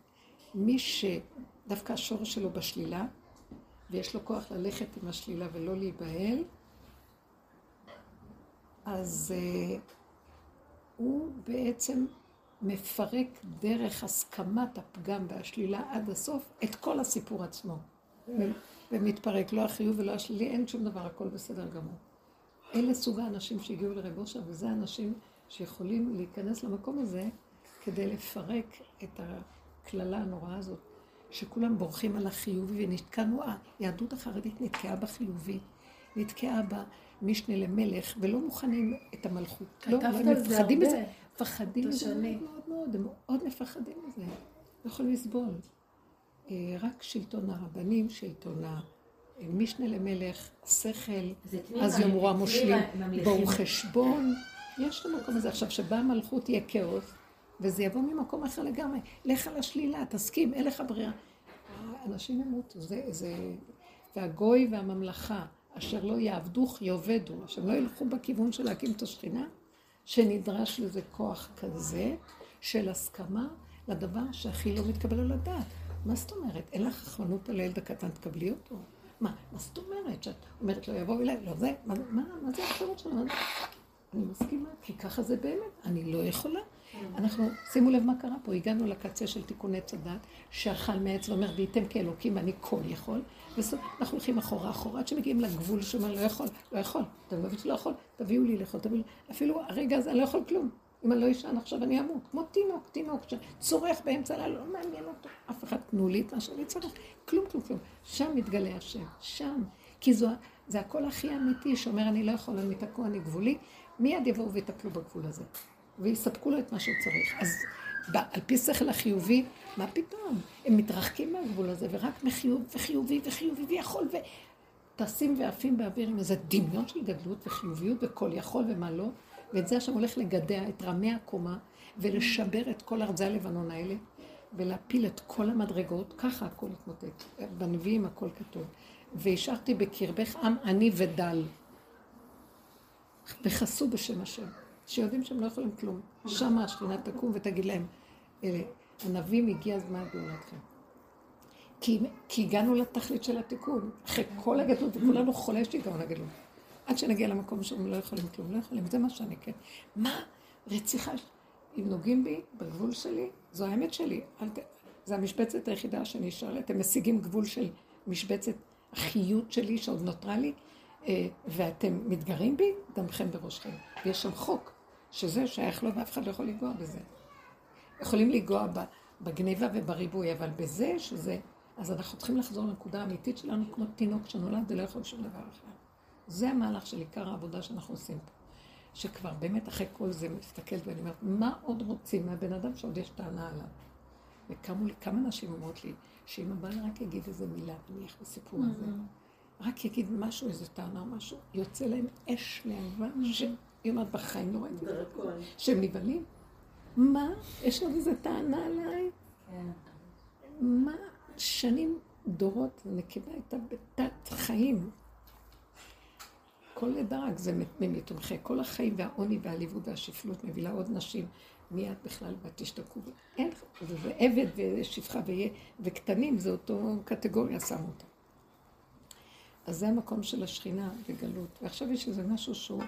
מי שדווקא השורש שלו בשלילה, ויש לו כוח ללכת עם השלילה ולא להיבהל, אז uh, הוא בעצם מפרק דרך הסכמת הפגם והשלילה עד הסוף את כל הסיפור עצמו. ומתפרק, לא החיוב ולא השלילי, אין שום דבר, הכל בסדר גמור. אלה סוג האנשים שהגיעו לרב אושר, וזה האנשים שיכולים להיכנס למקום הזה כדי לפרק את הקללה הנוראה הזאת, שכולם בורחים על החיובי ונתקענו, היהדות החרדית נתקעה בחיובי, נתקעה במשנה למלך, ולא מוכנים את המלכות. לא, הם מפחדים. מזה, מפחדים מזה מאוד. מאוד מאוד, הם מאוד מפחדים מזה, לא יכולים לסבול. אה, רק שלטון הרבנים, שלטון המשנה למלך, השכל, אז יאמרו המושלים? בואו חשבון. יש את המקום הזה. עכשיו, שבאה המלכות יהיה כאוס, וזה יבוא ממקום אחר לגמרי. לך על השלילה, תסכים, אין לך ברירה. אנשים ימותו, זה, זה... והגוי והממלכה, אשר לא יעבדוך יאבדו, שהם לא ילכו בכיוון של להקים את השכינה, שנדרש לזה כוח כזה של הסכמה לדבר שהכי לא מתקבל על הדעת. מה זאת אומרת? אין לך רחמנות על הילד הקטן, תקבלי אותו. מה, מה זאת אומרת? שאת אומרת לו, יבואו אליי, לא זה, מה, מה, מה זה האחריות שלנו? אני מסכימה, כי ככה זה באמת, אני לא יכולה. אנחנו, שימו לב מה קרה פה, הגענו לקצה של תיקון עץ הדת, שאכל מעץ ואומר, וייתם כאלוקים ואני כל יכול, ואנחנו הולכים אחורה אחורה, עד שמגיעים לגבול שאומר, לא יכול, לא יכול, אתם מבין שלא יכול, תביאו לי לאכול, תביאו לי, אפילו הרגע הזה אני לא יכול כלום. אם אני לא אשן עכשיו אני אמות, כמו תינוק, תינוק שצורח באמצע הלילה, לא מעניין אותו, אף אחד תנו לי את מה שאני צריך, כלום, כלום, כלום. שם מתגלה השם, שם. כי זו, זה הקול הכי אמיתי שאומר, אני לא יכול, אני תקוע, אני גבולי, מיד יבואו ויטפלו בגבול הזה. ויספקו לו את מה שהוא צריך. אז על פי שכל החיובי, מה פתאום? הם מתרחקים מהגבול הזה, ורק מחיוב, וחיובי, וחיובי, ויכול, וטסים ועפים באוויר עם איזה דמיון של גדלות וחיוביות וכל יכול ומה לא, ואת זה השם הולך לגדע את רמי הקומה, ולשבר את כל ארזי הלבנון האלה, ולהפיל את כל המדרגות, ככה הכל יתמוטט. בנביאים הכל כתוב. והשארתי בקרבך עם עני ודל. וחסו בשם השם, שיודעים שהם לא יכולים כלום. שמה השכינה תקום ותגיד להם, אלה, הנביאים הגיע זמן גאולתכם. כי, כי הגענו לתכלית של התיקון, אחרי כל הגדלות, וכולנו חולי שיגעון הגדלות. עד שנגיע למקום שהם לא יכולים כלום, לא יכולים, זה מה שאני כן. מה? רציחה, אם נוגעים בי, בגבול שלי, זו האמת שלי. ת... זה המשבצת היחידה שנשאר לי. אתם משיגים גבול של משבצת החיות שלי שעוד נותרה לי, אה, ואתם מתגרים בי, דמכם בראשכם. ויש שם חוק, שזה שייך לו ואף אחד לא יכול לנגוע בזה. יכולים לנגוע בגניבה ובריבוי, אבל בזה שזה... אז אנחנו צריכים לחזור לנקודה האמיתית שלנו כמו תינוק שנולד ולא יכול שום דבר אחר. זה המהלך של עיקר העבודה שאנחנו עושים פה. שכבר באמת אחרי כל זה מסתכלת ואני אומרת, מה עוד רוצים מהבן אדם שעוד יש טענה עליו? וקמו לי כמה נשים אומרות לי, שאם הבעל רק יגיד איזה מילה, נניח בסיפור הזה, רק יגיד משהו, איזה טענה או משהו, יוצא להם אש להבה, שהיא אומרת, בחיים לא ראיתי דבר כזה. שהם נבהלים. מה? יש עוד איזה טענה עליי? כן. מה? שנים, דורות, נקבה הייתה בתת חיים. כל לידה רק זה מתומכי. כל החיים והעוני והעליבות והשפלות מביא לה עוד נשים. מיד בכלל ותשתקעו. אין, זה עבד ושפחה וקטנים, זה אותו קטגוריה שמו אותה. אז זה המקום של השכינה וגלות. ועכשיו יש איזה משהו שהוא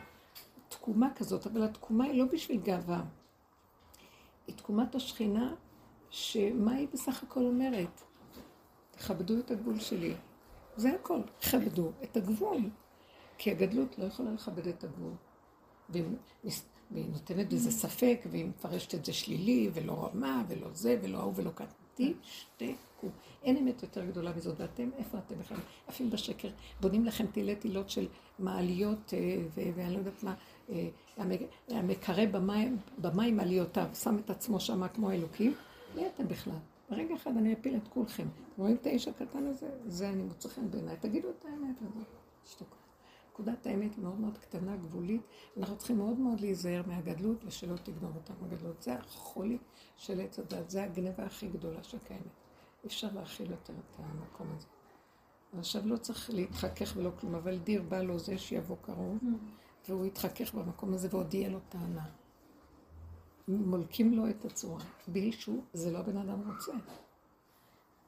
תקומה כזאת, אבל התקומה היא לא בשביל גאווה. היא תקומת השכינה, שמה היא בסך הכל אומרת? תכבדו את הגבול שלי. זה הכל, כבדו את הגבול. כי הגדלות לא יכולה לכבד את הגבול. והיא נותנת בזה ספק, והיא מפרשת את זה שלילי, ולא רמה, ולא זה, ולא ההוא, ולא כאן. תשתקו. אין אמת יותר גדולה מזאת, ואתם, איפה אתם בכלל? עפים בשקר. בונים לכם תילי תילות של מעליות, אה, ואני לא יודעת מה, אה, המקרא במים, במים עליותיו, שם את עצמו שם כמו אלוקים. מי אתם בכלל? ברגע אחד אני אפיל את כולכם. רואים את האיש הקטן הזה? זה אני מוצא חן בעיניי. תגידו את האמת הזאת. תשתקו. נקודת האמת מאוד מאוד קטנה, גבולית. אנחנו צריכים מאוד מאוד להיזהר מהגדלות ושלא תגנוב אותנו הגדלות. זה החולי של עץ הדת, זה הגניבה הכי גדולה שקיימת. אי אפשר להכיל יותר את המקום הזה. עכשיו לא צריך להתחכך ולא כלום, אבל דיר בא לו זה שיבוא קרוב, והוא יתחכך במקום הזה ועוד יהיה לו טענה. מולקים לו את הצורה. בלי שהוא, זה לא הבן אדם רוצה.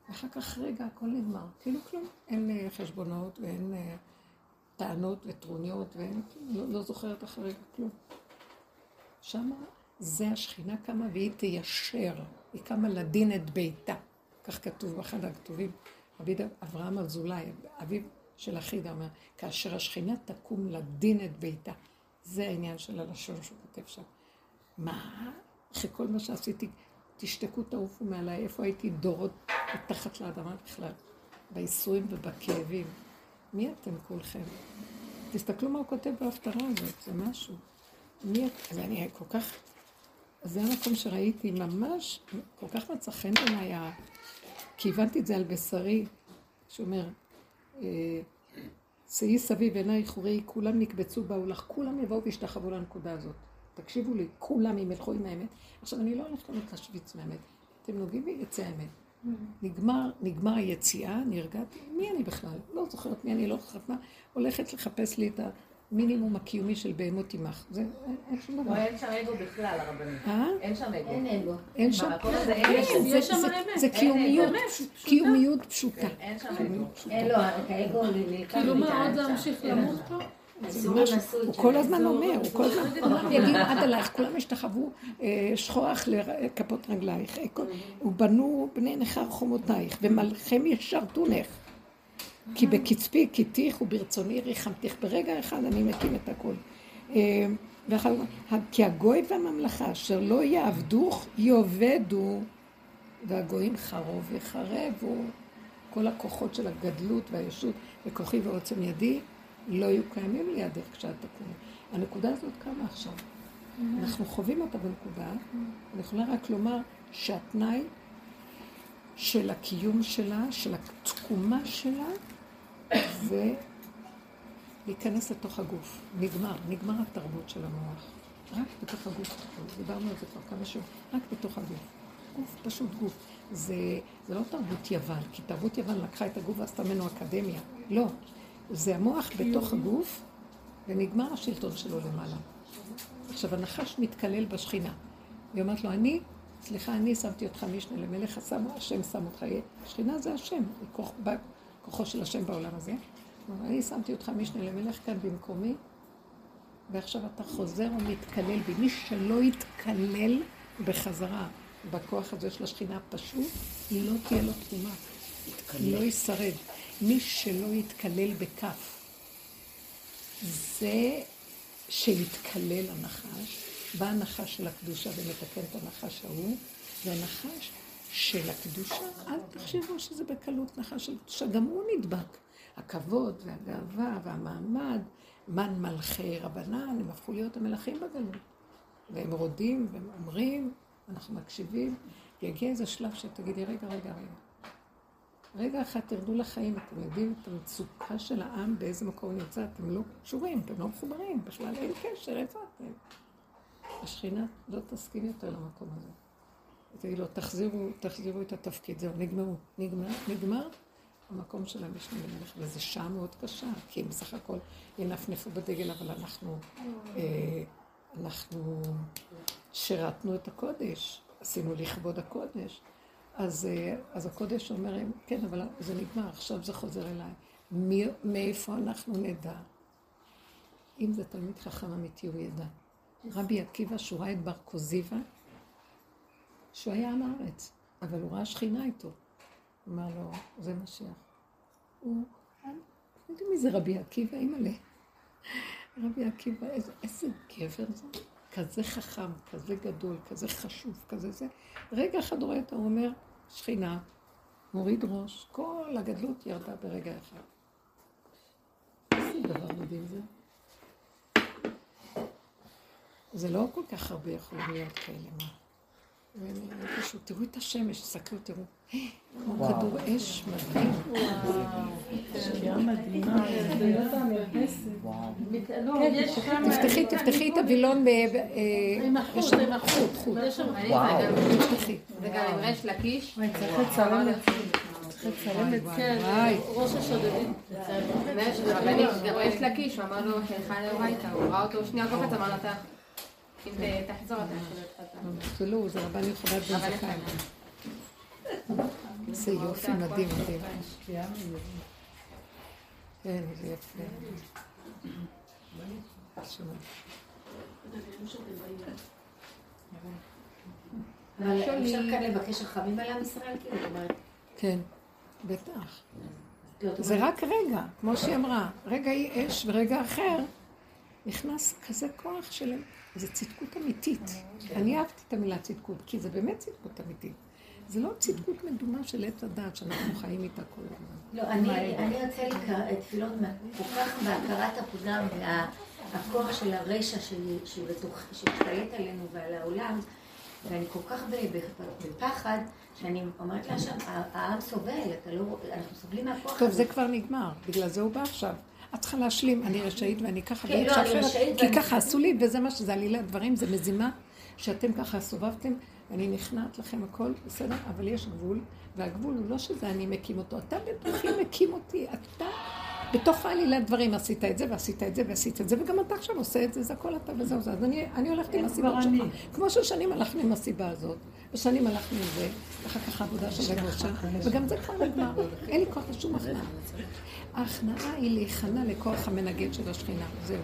ואחר כך רגע הכל נגמר, כאילו כלום. אין אה, חשבונות ואין אה, טענות וטרוניות ואין, לא, לא זוכרת אחרי כלום. שמה זה השכינה קמה והיא תיישר, היא קמה לדין את ביתה. כך כתוב באחד הכתובים. רבי אברהם אזולאי, אביו של אחידה, אומר, כאשר השכינה תקום לדין את ביתה. זה העניין של הלשון שהוא כותב שם. מה? אחרי כל מה שעשיתי, תשתקו, תעופו מעליי, איפה הייתי דורות מתחת לאדמה בכלל? בייסורים ובכאבים. מי אתם כולכם? תסתכלו מה הוא כותב בהפטרה הזאת, זה משהו. מי את? ואני כל כך... זה המקום שראיתי ממש, כל כך מצא חן בעיניי, כי הבנתי את זה על בשרי, שאומר, שאי סביב עיניי חורי, כולם נקבצו באו לך, כולם יבואו וישתחוו לנקודה הזאת. תקשיבו לי, כולם ילכו עם האמת. עכשיו, אני לא הולכת להשוויץ מהאמת. אתם נוגעים בי, יצא האמת. נגמר, נגמר היציאה, נרגעתי, מי אני בכלל? לא זוכרת מי אני, לא זוכרת מה, הולכת לחפש לי את המינימום הקיומי של בהמות עמך. זה, אין, אין שום דבר. לא, אין שם אגו בכלל, הרבנית. אה? אין שם אגו. אין אגו. אין שם, במקום הזה אין אין, אגו. זה- יש שם זה- אמת. זה קיומיות, קיומיות פשוטה. אין שם אגו. אין את האגו לכאן כאילו מה. עוד להמשיך למות פה? הוא כל הזמן אומר, הוא כל הזמן, כולם יגיעו עד אלייך, כולם ישתחוו אה, שכוח לכפות רגלייך, אה, ובנו בני נכר חומותייך, ומלכם ישרתונך. כי בקצפי כיתיך וברצוני ריחמתיך. ברגע אחד אני מקים את הכל. אה, ואחר כך, כי הגוי והממלכה אשר לא יעבדוך, יאבדו, והגויים חרוב יחרבו. כל הכוחות של הגדלות והישות וכוחי ועוצם ידי לא יהיו קיימים לידך כשאת תקומי. הנקודה הזאת קמה עכשיו. אנחנו חווים אותה בנקודה. אני יכולה רק לומר שהתנאי של הקיום שלה, של התקומה שלה, זה להיכנס לתוך הגוף. נגמר, נגמר התרבות של המוח. רק בתוך הגוף. דיברנו על זה כבר כמה שעות. רק בתוך הגוף. גוף, פשוט גוף. זה, זה לא תרבות יוון, כי תרבות יוון לקחה את הגוף ועשתה ממנו אקדמיה. לא. זה המוח בתוך הגוף, ונגמר השלטון שלו למעלה. עכשיו, הנחש מתקלל בשכינה. היא אומרת לו, אני, סליחה, אני שמתי אותך משנה למלך, השם, שם אותך, השכינה זה השם, היא כוח, כוחו של השם בעולם הזה. אני שמתי אותך משנה למלך כאן במקומי, ועכשיו אתה חוזר ומתקלל בי. מי שלא יתקלל בחזרה בכוח הזה של השכינה פשוט, לא תהיה לו תקומה. לא ישרד. מי שלא יתקלל בכף, זה שיתקלל הנחש, בא הנחש של הקדושה ומתקן את הנחש ההוא, והנחש של הקדושה, אל תחשבו שזה בקלות נחש של קדושה, גם הוא נדבק. הכבוד והגאווה והמעמד, מן מלכי רבנן, הם הפכו להיות המלכים בגלות. והם רודים והם אומרים, אנחנו מקשיבים, יגיע איזה שלב שתגידי, רגע, רגע, רגע. רגע אחד תרדו לחיים, אתם יודעים את המצוקה של העם, באיזה מקום הוא נמצא, אתם לא קשורים, אתם לא מחוברים, בכלל אין קשר, איפה אתם? השכינה לא תסכים יותר למקום הזה. תגיד לו, תחזירו, תחזירו את התפקיד, זהו, נגמרו. נגמר, נגמר המקום של המשנה למלך, וזו שעה מאוד קשה, כי הם בסך הכל ינפנפו בדגל, אבל אנחנו, אה, אנחנו שירתנו את הקודש, עשינו לכבוד הקודש. אז, אה, אז הקודש אומר, כן, אבל זה נגמר, עכשיו זה חוזר אליי. מי, מאיפה אנחנו נדע? אם זה תלמיד חכם אמיתי, הוא ידע. רבי עקיבא, שהוא ראה את בר כוזיבא, שהוא היה עם הארץ, אבל הוא ראה שכינה איתו. הוא אמר לו, זה משיח. הוא, אתם יודעים מי זה רבי עקיבא? אימא'לה. רבי עקיבא, איזה, איזה גבר זה. כזה חכם, כזה גדול, כזה חשוב, כזה זה. רגע אחד רואה אותו, הוא אומר, שכינה, מוריד ראש, כל הגדלות ירדה ברגע אחד. איזה דבר מדהים זה. זה לא כל כך הרבה יכול להיות כאלה, מה? פשוט, תראו את השמש, תסתכלו, תראו, כמו כדור אש מדהים. שקיעה מדהימה. תפתחי, תפתחי את הווילון ב... עם החוט, עם החוט. חוט. יש שם תפתחי. וגם עם ריש לקיש. צריך לצלם את לצלם את כן, וואי. ראש השודדים. גם ריש לקיש, הוא אמר לו, חלחה לאורייתא, הוא ראה אותו שנייה קופץ, אמר לו, אתה... תחזור אתה יכול זה רבן יוחנן בן זכאי. איזה יופי מדהים, מדהים. כן, זה יפה. אבל אפשר כאן לבקש רחמים על עם ישראל? כאילו, כן, בטח. זה רק רגע, כמו שהיא אמרה, רגע היא אש ורגע אחר, נכנס כזה כוח של... זה צדקות אמיתית. אני אהבתי את המילה צדקות, כי זה באמת צדקות אמיתית. זה לא צדקות מדומה של עץ הדעת שאנחנו חיים איתה כל הזמן. לא, אני יוצא לי תפילות כל כך בהכרת הפגם והכוח של הרשע שהשתלט עלינו ועל העולם, ואני כל כך בפחד, שאני אומרת להשם, "ה- העם סובל, לא, אנחנו סובלים מהכוח טוב, הזה. זה כבר נגמר, בגלל זה הוא בא עכשיו. את צריכה להשלים, אני רשאית ואני ככה, כן, ואני לא, משחררת, רשאית כי ואני- ככה עשו לי, וזה מה שזה עלילת דברים, זה מזימה שאתם ככה סובבתם, אני נכנעת לכם הכל, בסדר, אבל יש גבול, והגבול הוא לא שזה אני מקים אותו, אתה בתוכי מקים אותי, אתה בתוך העלילת דברים עשית את זה, ועשית את זה, ועשית את זה, וגם אתה עכשיו עושה את זה, זה הכל אתה וזהו זה. אז אני, אני הולכת עם הסיבות שלך. כמו ששנים הלכנו עם הסיבה הזאת, ושנים הלכנו עם זה, ואחר כך העבודה של הגושה, וגם זה כבר נגמר, אין לי כוח לשום הכנעה. ההכנעה היא להיכנע לכוח המנגד של השכינה, זהו.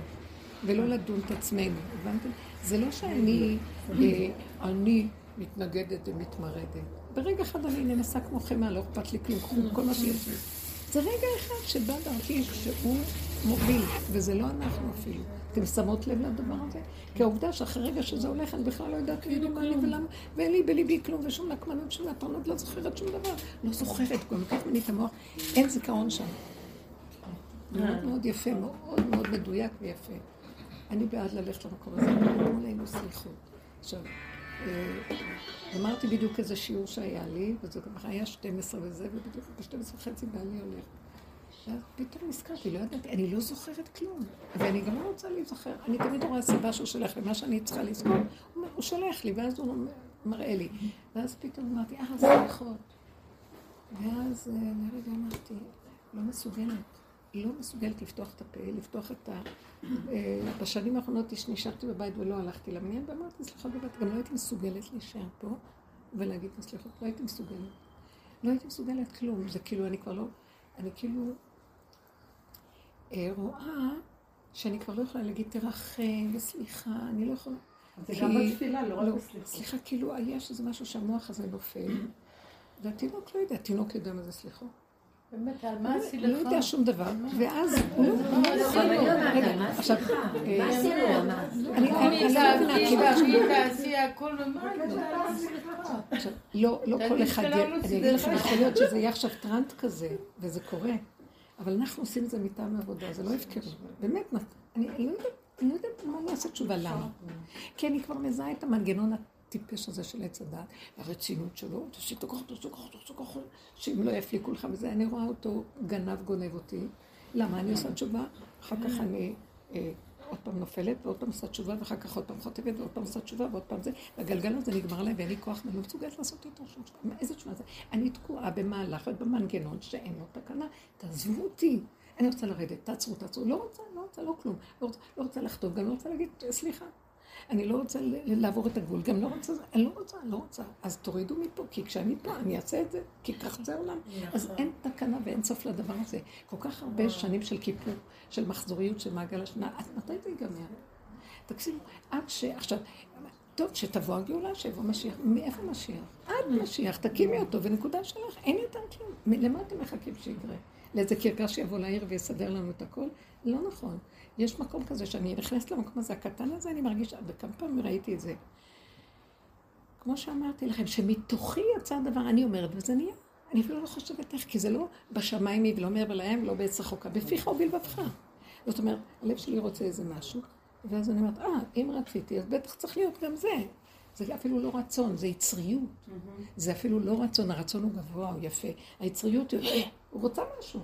ולא לדון את עצמנו, הבנתם? זה לא שאני, אה, אני מתנגדת ומתמרדת. ברגע אחד אני נמסה כמו חמאה, לא אכפת לי כלום, כל מה שיש לי. זה רגע אחד שבא דרכי שהוא מוביל, וזה לא אנחנו אפילו. אתם שמות לב לדבר הזה? כי העובדה שאחרי רגע שזה הולך, אני בכלל לא יודעת כאילו מה אני ולמה, ואין לי בליבי כלום, ושום נקמנות, שום נפרנות, לא זוכרת שום דבר. לא זוכרת, גם לקחת ממני את המוח, אין זיכרון שם. מאוד מאוד יפה, מאוד מאוד מדויק ויפה. אני בעד ללכת למקום הזה, אמרו עלינו סליחות. עכשיו, אמרתי בדיוק איזה שיעור שהיה לי, וזה גם היה 12 וזה, ובדיוק ב-12 וחצי בעלי הולך. ואז פתאום נזכרתי, לא ידעתי, אני לא זוכרת כלום. ואני גם לא רוצה להיזכר. אני תמיד רואה סיבה שהוא שולח מה שאני צריכה לזכור. הוא, שולח לי, ואז הוא מראה לי. ואז פתאום אמרתי, אה, סליחות. ואז אה, לרגע אמרתי, לא מסוגלת. לא מסוגלת לפתוח את הפה, לפתוח את ה... אה, בשנים האחרונות נשארתי בבית ולא הלכתי למניין, ואמרתי סליחה בבית, גם לא הייתי מסוגלת להישאר פה ולהגיד את הסליחות, לא הייתי מסוגלת. לא הייתי מסוגלת כלום, זה כאילו, אני כבר לא... אני כאילו אה, רואה שאני כבר לא יכולה להגיד תרחם וסליחה, אני לא יכולה... זה גם בתפילה, לא רק לא, בסליחות. סליחה, כאילו, יש איזה משהו שהמוח הזה נופל, והתינוק לא יודע, התינוק יודע מה זה סליחה. באמת, על מה עשי לא לך? יודע שום דבר, ואז לא... לא לא אמרת, רגע, מה עכשיו? אה, מה עשינו? מה? אני לא כאילו, לא, לא כל אחד, אני. אגיד לכם, יכול להיות שזה יהיה עכשיו טראנט כזה, וזה קורה, אבל אנחנו עושים את זה מטעם העבודה, זה לא הפקרות. באמת, אני לא יודעת, לא מה אעשה תשובה למה. כי אני כבר מזהה את המנגנון הטיפש הזה של עץ הדת, הרצינות שלו, תעשי את הכוח, הכוח, תעשי את הכוח, שאם לא יפליקו לך וזה, אני רואה אותו גנב גונב אותי. למה? אני עושה תשובה, אחר כך אני אה, עוד פעם נופלת, ועוד פעם עושה תשובה, ואחר כך עוד פעם חוטפת, ועוד פעם עושה תשובה, ועוד פעם זה, והגלגל הזה נגמר להם, ואין לי כוח, ואני לא מסוגלת לעשות יותר שום תשובה. איזה תשובה זה? אני תקועה במהלך ובמנגנון שאין לו תקנה. תעזבו אותי. אני רוצה לרדת, תעצרו, תעצרו. לא רוצה, לא רוצה, לא כלום. לא רוצה, לא רוצה לחטוף, גם לא רוצה להגיד סליחה. אני לא רוצה לעבור את הגבול, גם לא רוצה, אני לא רוצה, אני לא רוצה. אז תורידו מפה, כי כשאני פה, אני אעשה את זה, כי כך זה העולם. אז אין תקנה ואין סוף לדבר הזה. כל כך הרבה שנים של כיפור, של מחזוריות, של מעגל השנה, עד מתי זה ייגמר? תקשיבו, עד ש... עכשיו, טוב, שתבוא הגאולה, שיבוא משיח. מאיפה משיח? עד משיח, תקימי אותו, ונקודה שלך, אין יותר כלום. למה אתם מחכים שיקרה? לאיזה קרקס שיבוא לעיר ויסדר לנו את הכל? לא נכון. יש מקום כזה שאני נכנסת למקום הזה הקטן הזה, אני מרגישה, וכמה פעמים ראיתי את זה. כמו שאמרתי לכם, שמתוכי יצא הדבר, אני אומרת, וזה נהיה. אני אפילו לא חושבת איך, כי זה לא בשמיים היא ולא מעבר להם, לא בעץ רחוקה, בפיך ובלבבך. זאת אומרת, הלב שלי רוצה איזה משהו, ואז אני אומרת, אה, אם רציתי, אז בטח צריך להיות גם זה. זה אפילו לא רצון, זה יצריות. זה אפילו לא רצון, הרצון הוא גבוה, הוא יפה. היצריות, הוא רוצה משהו.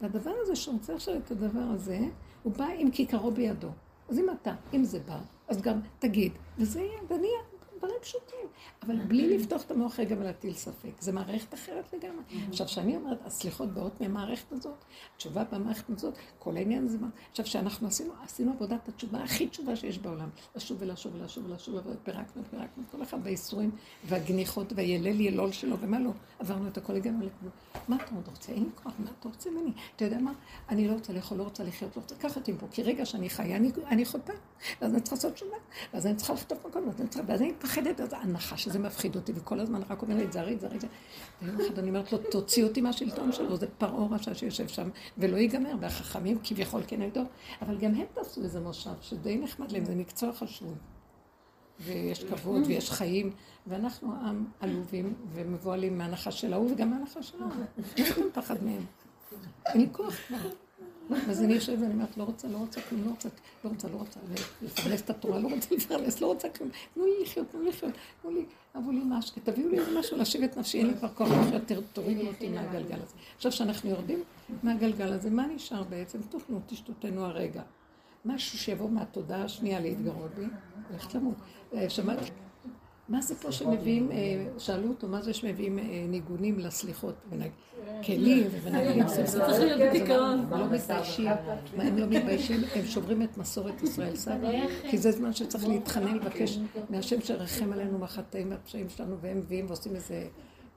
והדבר הזה שרוצה עכשיו את הדבר הזה, הוא בא עם כיכרו בידו. אז אם אתה, אם זה בא, אז גם תגיד, וזה יהיה, ונהיה דברים פשוטים. אבל בלי לפתוח את המוח רגע ולהטיל ספק. זה מערכת אחרת לגמרי. עכשיו, כשאני אומרת, הסליחות באות מהמערכת הזאת, התשובה במערכת הזאת, כל העניין זה מה... עכשיו, כשאנחנו עשינו, עשינו עבודת התשובה הכי תשובה שיש בעולם. לשוב ולשוב ולשוב ולשוב, ופירקנו, פירקנו, כל אחד בייסורים והגניחות והילל ילול שלו, ומה לא. עברנו את הכל, הגענו לכבוד. מה אתה עוד רוצה? אין לי כוח, מה אתה רוצה ממני? אתה יודע מה? אני לא רוצה לאכול, לא רוצה לחיות, לא רוצה... קח אותי פה, כי רגע שאני חיה, אני, אני חוטאה. ואז אני צריכה לעשות תשובה, ואז אני צריכה לחטוף מקום, ואז אני מפחדת, אז הנחש הזה מפחיד אותי, וכל הזמן רק אומר לי, תזהרי, תזהרי, ויום אחד אני אומרת לו, תוציא אותי מהשלטון שלו, זה פרעה רשע שיושב שם, ולא ייגמר, והחכמים כביכול כנגדו, אבל גם הם תעשו איזה מושב, שדי נחמד להם, זה מקצוע חשוב. ויש כבוד ויש חיים, ואנחנו עם עלובים ומבוהלים מהנחש של ההוא וגם מהנחש של ההוא. אין לנו פחד מהם. אין לי כוח כבר. אז אני יושבת ואני אומרת, לא רוצה, לא רוצה כלום, לא רוצה, לא רוצה, לא רוצה לפרנס את התורה, לא רוצה לפרנס, לא רוצה כלום. תנו לי לחיות, תנו לי לחיות, תנו לי, אבו לי משקה, תביאו לי משהו לשבת נפשי, אין לי כבר כוח לחיות, תורידו אותי מהגלגל הזה. עכשיו, כשאנחנו יורדים מהגלגל הזה, מה נשאר בעצם? תאכלו, תשתותנו הרגע. משהו שיבוא מהתודעה השנייה להתגרות בי, הולכת למות. שמעתי, מה זה פה שמביאים, שאלו אותו, מה זה שמביאים ניגונים לסליחות, כלים זה צריך להיות בדיכאון. הם לא מתביישים, הם לא מתביישים, הם שוברים את מסורת ישראל סבא, כי זה זמן שצריך להתחנן, לבקש מהשם שרחם עלינו מהחטאים והפשעים שלנו, והם מביאים ועושים איזה...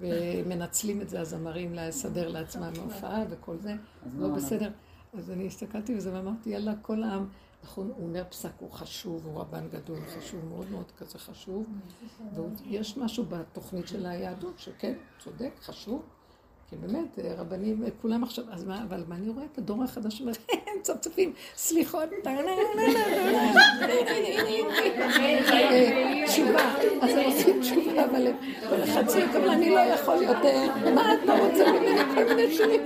ומנצלים את זה הזמרים לסדר לעצמם הופעה וכל זה, לא בסדר. אז אני הסתכלתי וזה ואמרתי, יאללה, כל העם, נכון, הוא אומר פסק, הוא חשוב, הוא רבן גדול, חשוב, מאוד מאוד כזה חשוב, ויש משהו בתוכנית של היהדות שכן, צודק, חשוב, כי באמת, רבנים, כולם עכשיו, אז מה, אבל מה אני רואה את הדור החדש שאומר, הם צפצפים, סליחות, תשובה, אז הם עושים תשובה, אבל כל אחד צועק, אבל אני לא יכול יותר, מה אתה רוצה ממני כל מיני שירים?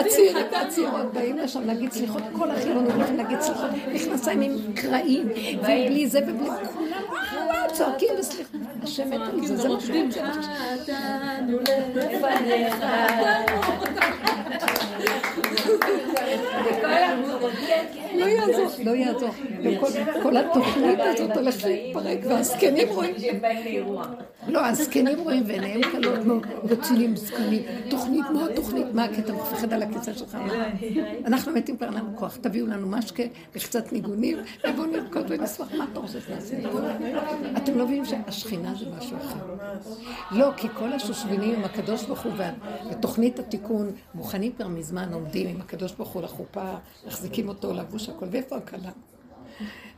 הצעירים והצעירות באים לשם להגיד סליחות, כל החילונים הולכים להגיד סליחות, מכנסיים עם קרעים, ובלי זה ובלי כולם, צועקים וסליחות, השם מת על זה, זה מה שהוא רוצה. אותנו לפניך. לא יעזור, לא יעזור. כל התוכנית הזאת הולכת להתפרק, והזקנים רואים... לא, הזקנים רואים ועיניהם קלות מאוד, רציניים זקנים. תוכנית, מה התוכנית? מה הקטע מפחד על הכיסא שלך? אנחנו מתים כבר לנו כוח, תביאו לנו משקה וקצת ניגונים, ובואו נרקוד ונשמח, מה אתה רוצה שנעשה? אתם לא מבינים שהשכינה זה משהו אחר. לא, כי כל השושבינים עם הקדוש ברוך הוא ותוכנית התיקון מוכנים כבר מזמן, עומדים עם הקדוש ברוך הוא לחופה, מחזיקים אותו לבוש הכל, ואיפה הכלה?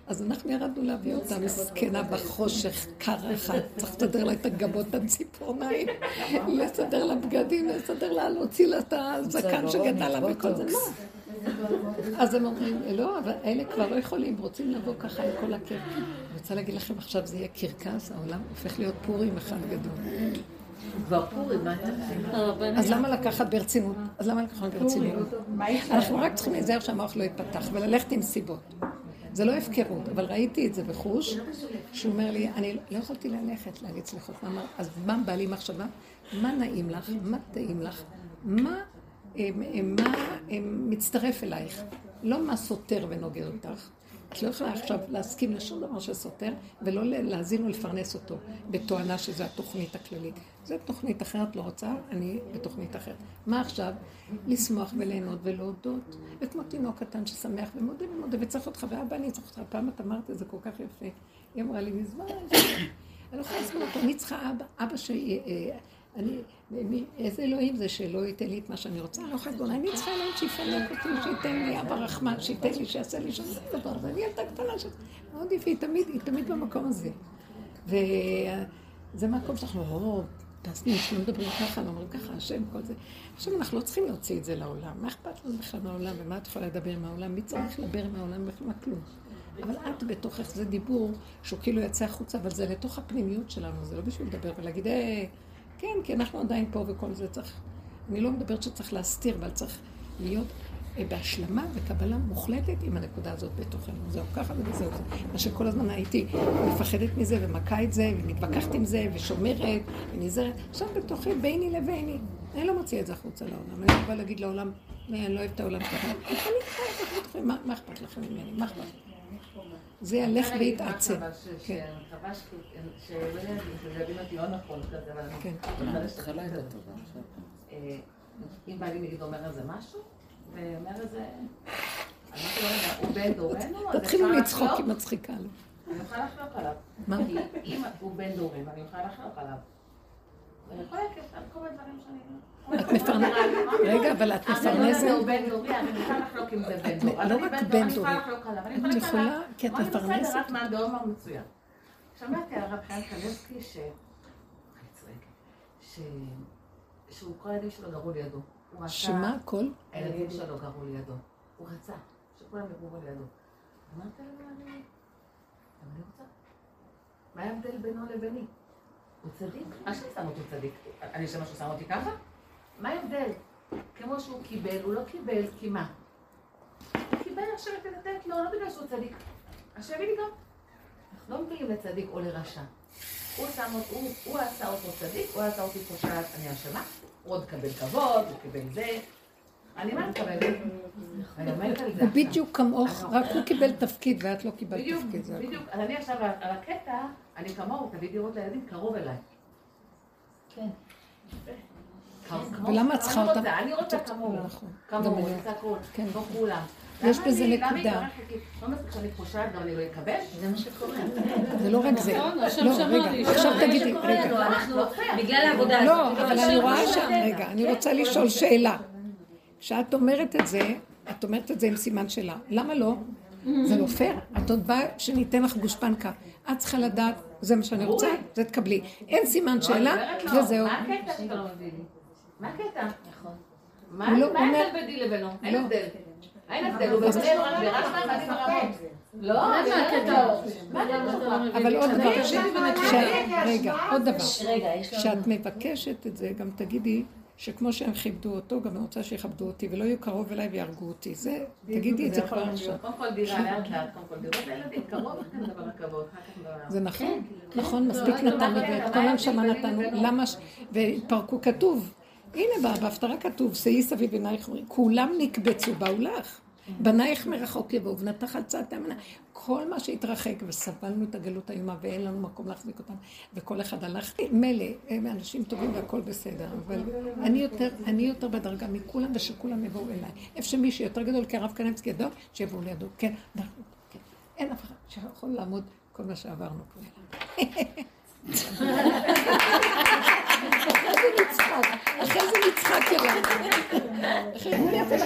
אז אנחנו ירדנו להביא אותה מסכנה בחושך, קר אחד, צריך לסדר לה את הגבות, את הציפורניים, לסדר לה בגדים, לסדר לה, להוציא לה את הזקן שגדל לה וכל זה, לא. אז הם אומרים, לא, אבל אלה כבר לא יכולים, רוצים לבוא ככה עם כל הכיף. אני רוצה להגיד לכם, עכשיו זה יהיה קרקס, העולם הופך להיות פורים אחד גדול. כבר פורים, מה אתה אז למה לקחת ברצינות? אז למה לקחת ברצינות? אנחנו רק צריכים להיזהר שהמוח לא ייפתח וללכת עם סיבות. זה לא הפקרות, אבל ראיתי את זה בחוש, שהוא אומר לי, אני לא יכולתי ללכת להגיד סליחות. אז מה בא לי מחשבה? מה נעים לך? מה טעים לך? מה, מה מצטרף אלייך? לא מה סותר ונוגד אותך. את לא יכולה עכשיו להסכים לשום דבר שסותר, ולא להאזין ולפרנס אותו, בתואנה שזו התוכנית הכללית. זו תוכנית אחרת, לא רוצה, אני בתוכנית אחרת. מה עכשיו? לשמוח וליהנות ולהודות. וכמו תינוק קטן ששמח ומודה ומודה, וצריך אותך, ואבא, אני צריך אותך. פעם את אמרת את זה כל כך יפה. היא אמרה לי, מזמן, אני לא יכולה לסבול אותו, אני צריכה אבא, אבא ש... אני, מי, איזה אלוהים זה שלא ייתן לי את מה שאני רוצה? אני לא יכולה לסבול, אני צריכה אלוהים שיפנק אותי, שייתן לי אבא רחמן, שייתן לי, שיעשה לי שם דבר, ואני ילדה קטנה ש... מאוד יפה, היא תמיד, היא תמיד במקום הזה. וזה מקום שאנחנו, או, פסנים, שלא מדברים ככה, לא אומרים ככה, השם, כל זה. עכשיו אנחנו לא צריכים להוציא את זה לעולם. מה אכפת לנו בכלל מהעולם, ומה את יכולה לדבר עם העולם? מי צריך לדבר עם העולם בכלל? כלום. אבל את בתוכך זה דיבור שהוא כאילו יצא החוצה, אבל זה לתוך הפנימיות שלנו, זה לא בשביל לדבר ולהגיד, אה, כן, כי אנחנו עדיין פה וכל זה צריך... אני לא מדברת שצריך להסתיר, אבל צריך להיות אה, בהשלמה וקבלה מוחלטת עם הנקודה הזאת בתוכנו. זהו, ככה וזהו. מה שכל הזמן הייתי מפחדת מזה ומכה את זה, ומתווכחת עם זה, ושומרת, ונזהרת. עכשיו בתוכי ביני לביני. אני לא מוציאה את זה החוצה לעולם. אני לא באה להגיד לעולם, אני לא אוהב את העולם ככה. מה אכפת לכם ממני? מה אכפת לכם? זה ילך ויתעצם. כן. כן. אה, אם בעלי נגיד אומר איזה משהו, ואומר איזה... הוא בן דורנו, תתחילו לצחוק, היא מצחיקה לו. אני יכולה לחלוק עליו. מה? אם הוא בן דורנו, אני יכולה לחלוק עליו. אני יכולה לקחת על כל הדברים שאני... את מפרנסת, רגע, אבל את מפרנסת. הוא בן דורי, אני. לא רק בן דורי. את יכולה, כי את מפרנסת. שמעתי על הרב חיים קלבסקי ש... שהוא כל הילדים שלו גרו לידו. שמה הכל? הילדים שלו גרו לידו. הוא רצה שכולם יגורו לידו. אמרתי לו, אני רוצה. מה ההבדל בינו לביני? הוא צדיק? מה שאני שם אותו צדיק? אני אשם שהוא שם אותי ככה? מה ההבדל? כמו שהוא קיבל, הוא לא קיבל, כי מה? הוא קיבל עכשיו את לתת לו, לא בגלל שהוא צדיק. עכשיו יביא לי גם. אנחנו לא מביאים לצדיק או לרשע. הוא, שם, הוא, הוא עשה אותו צדיק, הוא עשה אותי פושעת, אני אשמה. הוא עוד קיבל כבוד, הוא קיבל זה. אני מה מקבלת? הוא בדיוק כמוך, רק הוא קיבל תפקיד ואת לא קיבלת תפקיד. בדיוק, בדיוק. אז אני עכשיו על הקטע, אני כמוהו, תביא דירות לילדים קרוב אליי. כן. ולמה את צריכה אותם? אני רוצה כמוהו. נכון. כמוהו, הכול. כן. לא כולם. יש בזה למה נקודה. לא לא? זה מה שקורה. זה לא רק זה. נכון, לא. רגע, עכשיו תגידי, רגע. בגלל העבודה לא, אבל אני רואה ש... רגע, אני רוצה לשאול שאלה. כשאת אומרת את זה, את אומרת את זה עם סימן שאלה. למה לא? זה לא פייר. את עוד באה שניתן לך גושפנקה. את צריכה לדעת, זה מה שאני רוצה, זה תקבלי. אין סימן שאלה, וזהו. מה הקטע שאתה לא מבין? מה הקטע? נכון. לא, מה ההבדל ביני לבינו? אין הבדל. אין הבדל, הוא בבני ברק ברשב"א ואני ברמות. לא, מה הקטע? אבל עוד דבר, רגע, עוד דבר, כשאת מבקשת את זה, גם תגידי שכמו שהם כיבדו אותו, גם אני רוצה שיכבדו אותי, ולא יהיו קרוב אליי ויהרגו אותי. זה, תגידי את זה כבר עכשיו. קודם כל דירה לאט לאט, קודם כל דירות לילדים, קרוב אחרי זה ברכבות, אחר כך ברכבות. זה נכון, נכון, מספיק נתנו, ואת כל הנשמה נתנו, למה, ש- והתפרקו, כתוב, הנה בהפטרה כתוב, שאי סביב עינייך, כולם נקבצו, באו לך. בנייך מרחוק יבואו, ובנתך על צד תאמנה. כל מה שהתרחק, וסבלנו את הגלות האיומה, ואין לנו מקום להחזיק אותם, וכל אחד הלך, מילא, הם אנשים טובים והכל בסדר, אבל אני יותר, אני יותר בדרגה מכולם, ושכולם יבואו אליי. איפה שמישהו יותר גדול כרב קנבסקי ידו, שיבואו לידו. כן, אנחנו, כן. אין אף אחד שיכול לעמוד כל מה שעברנו כבר. אחרי זה נצחק, אחרי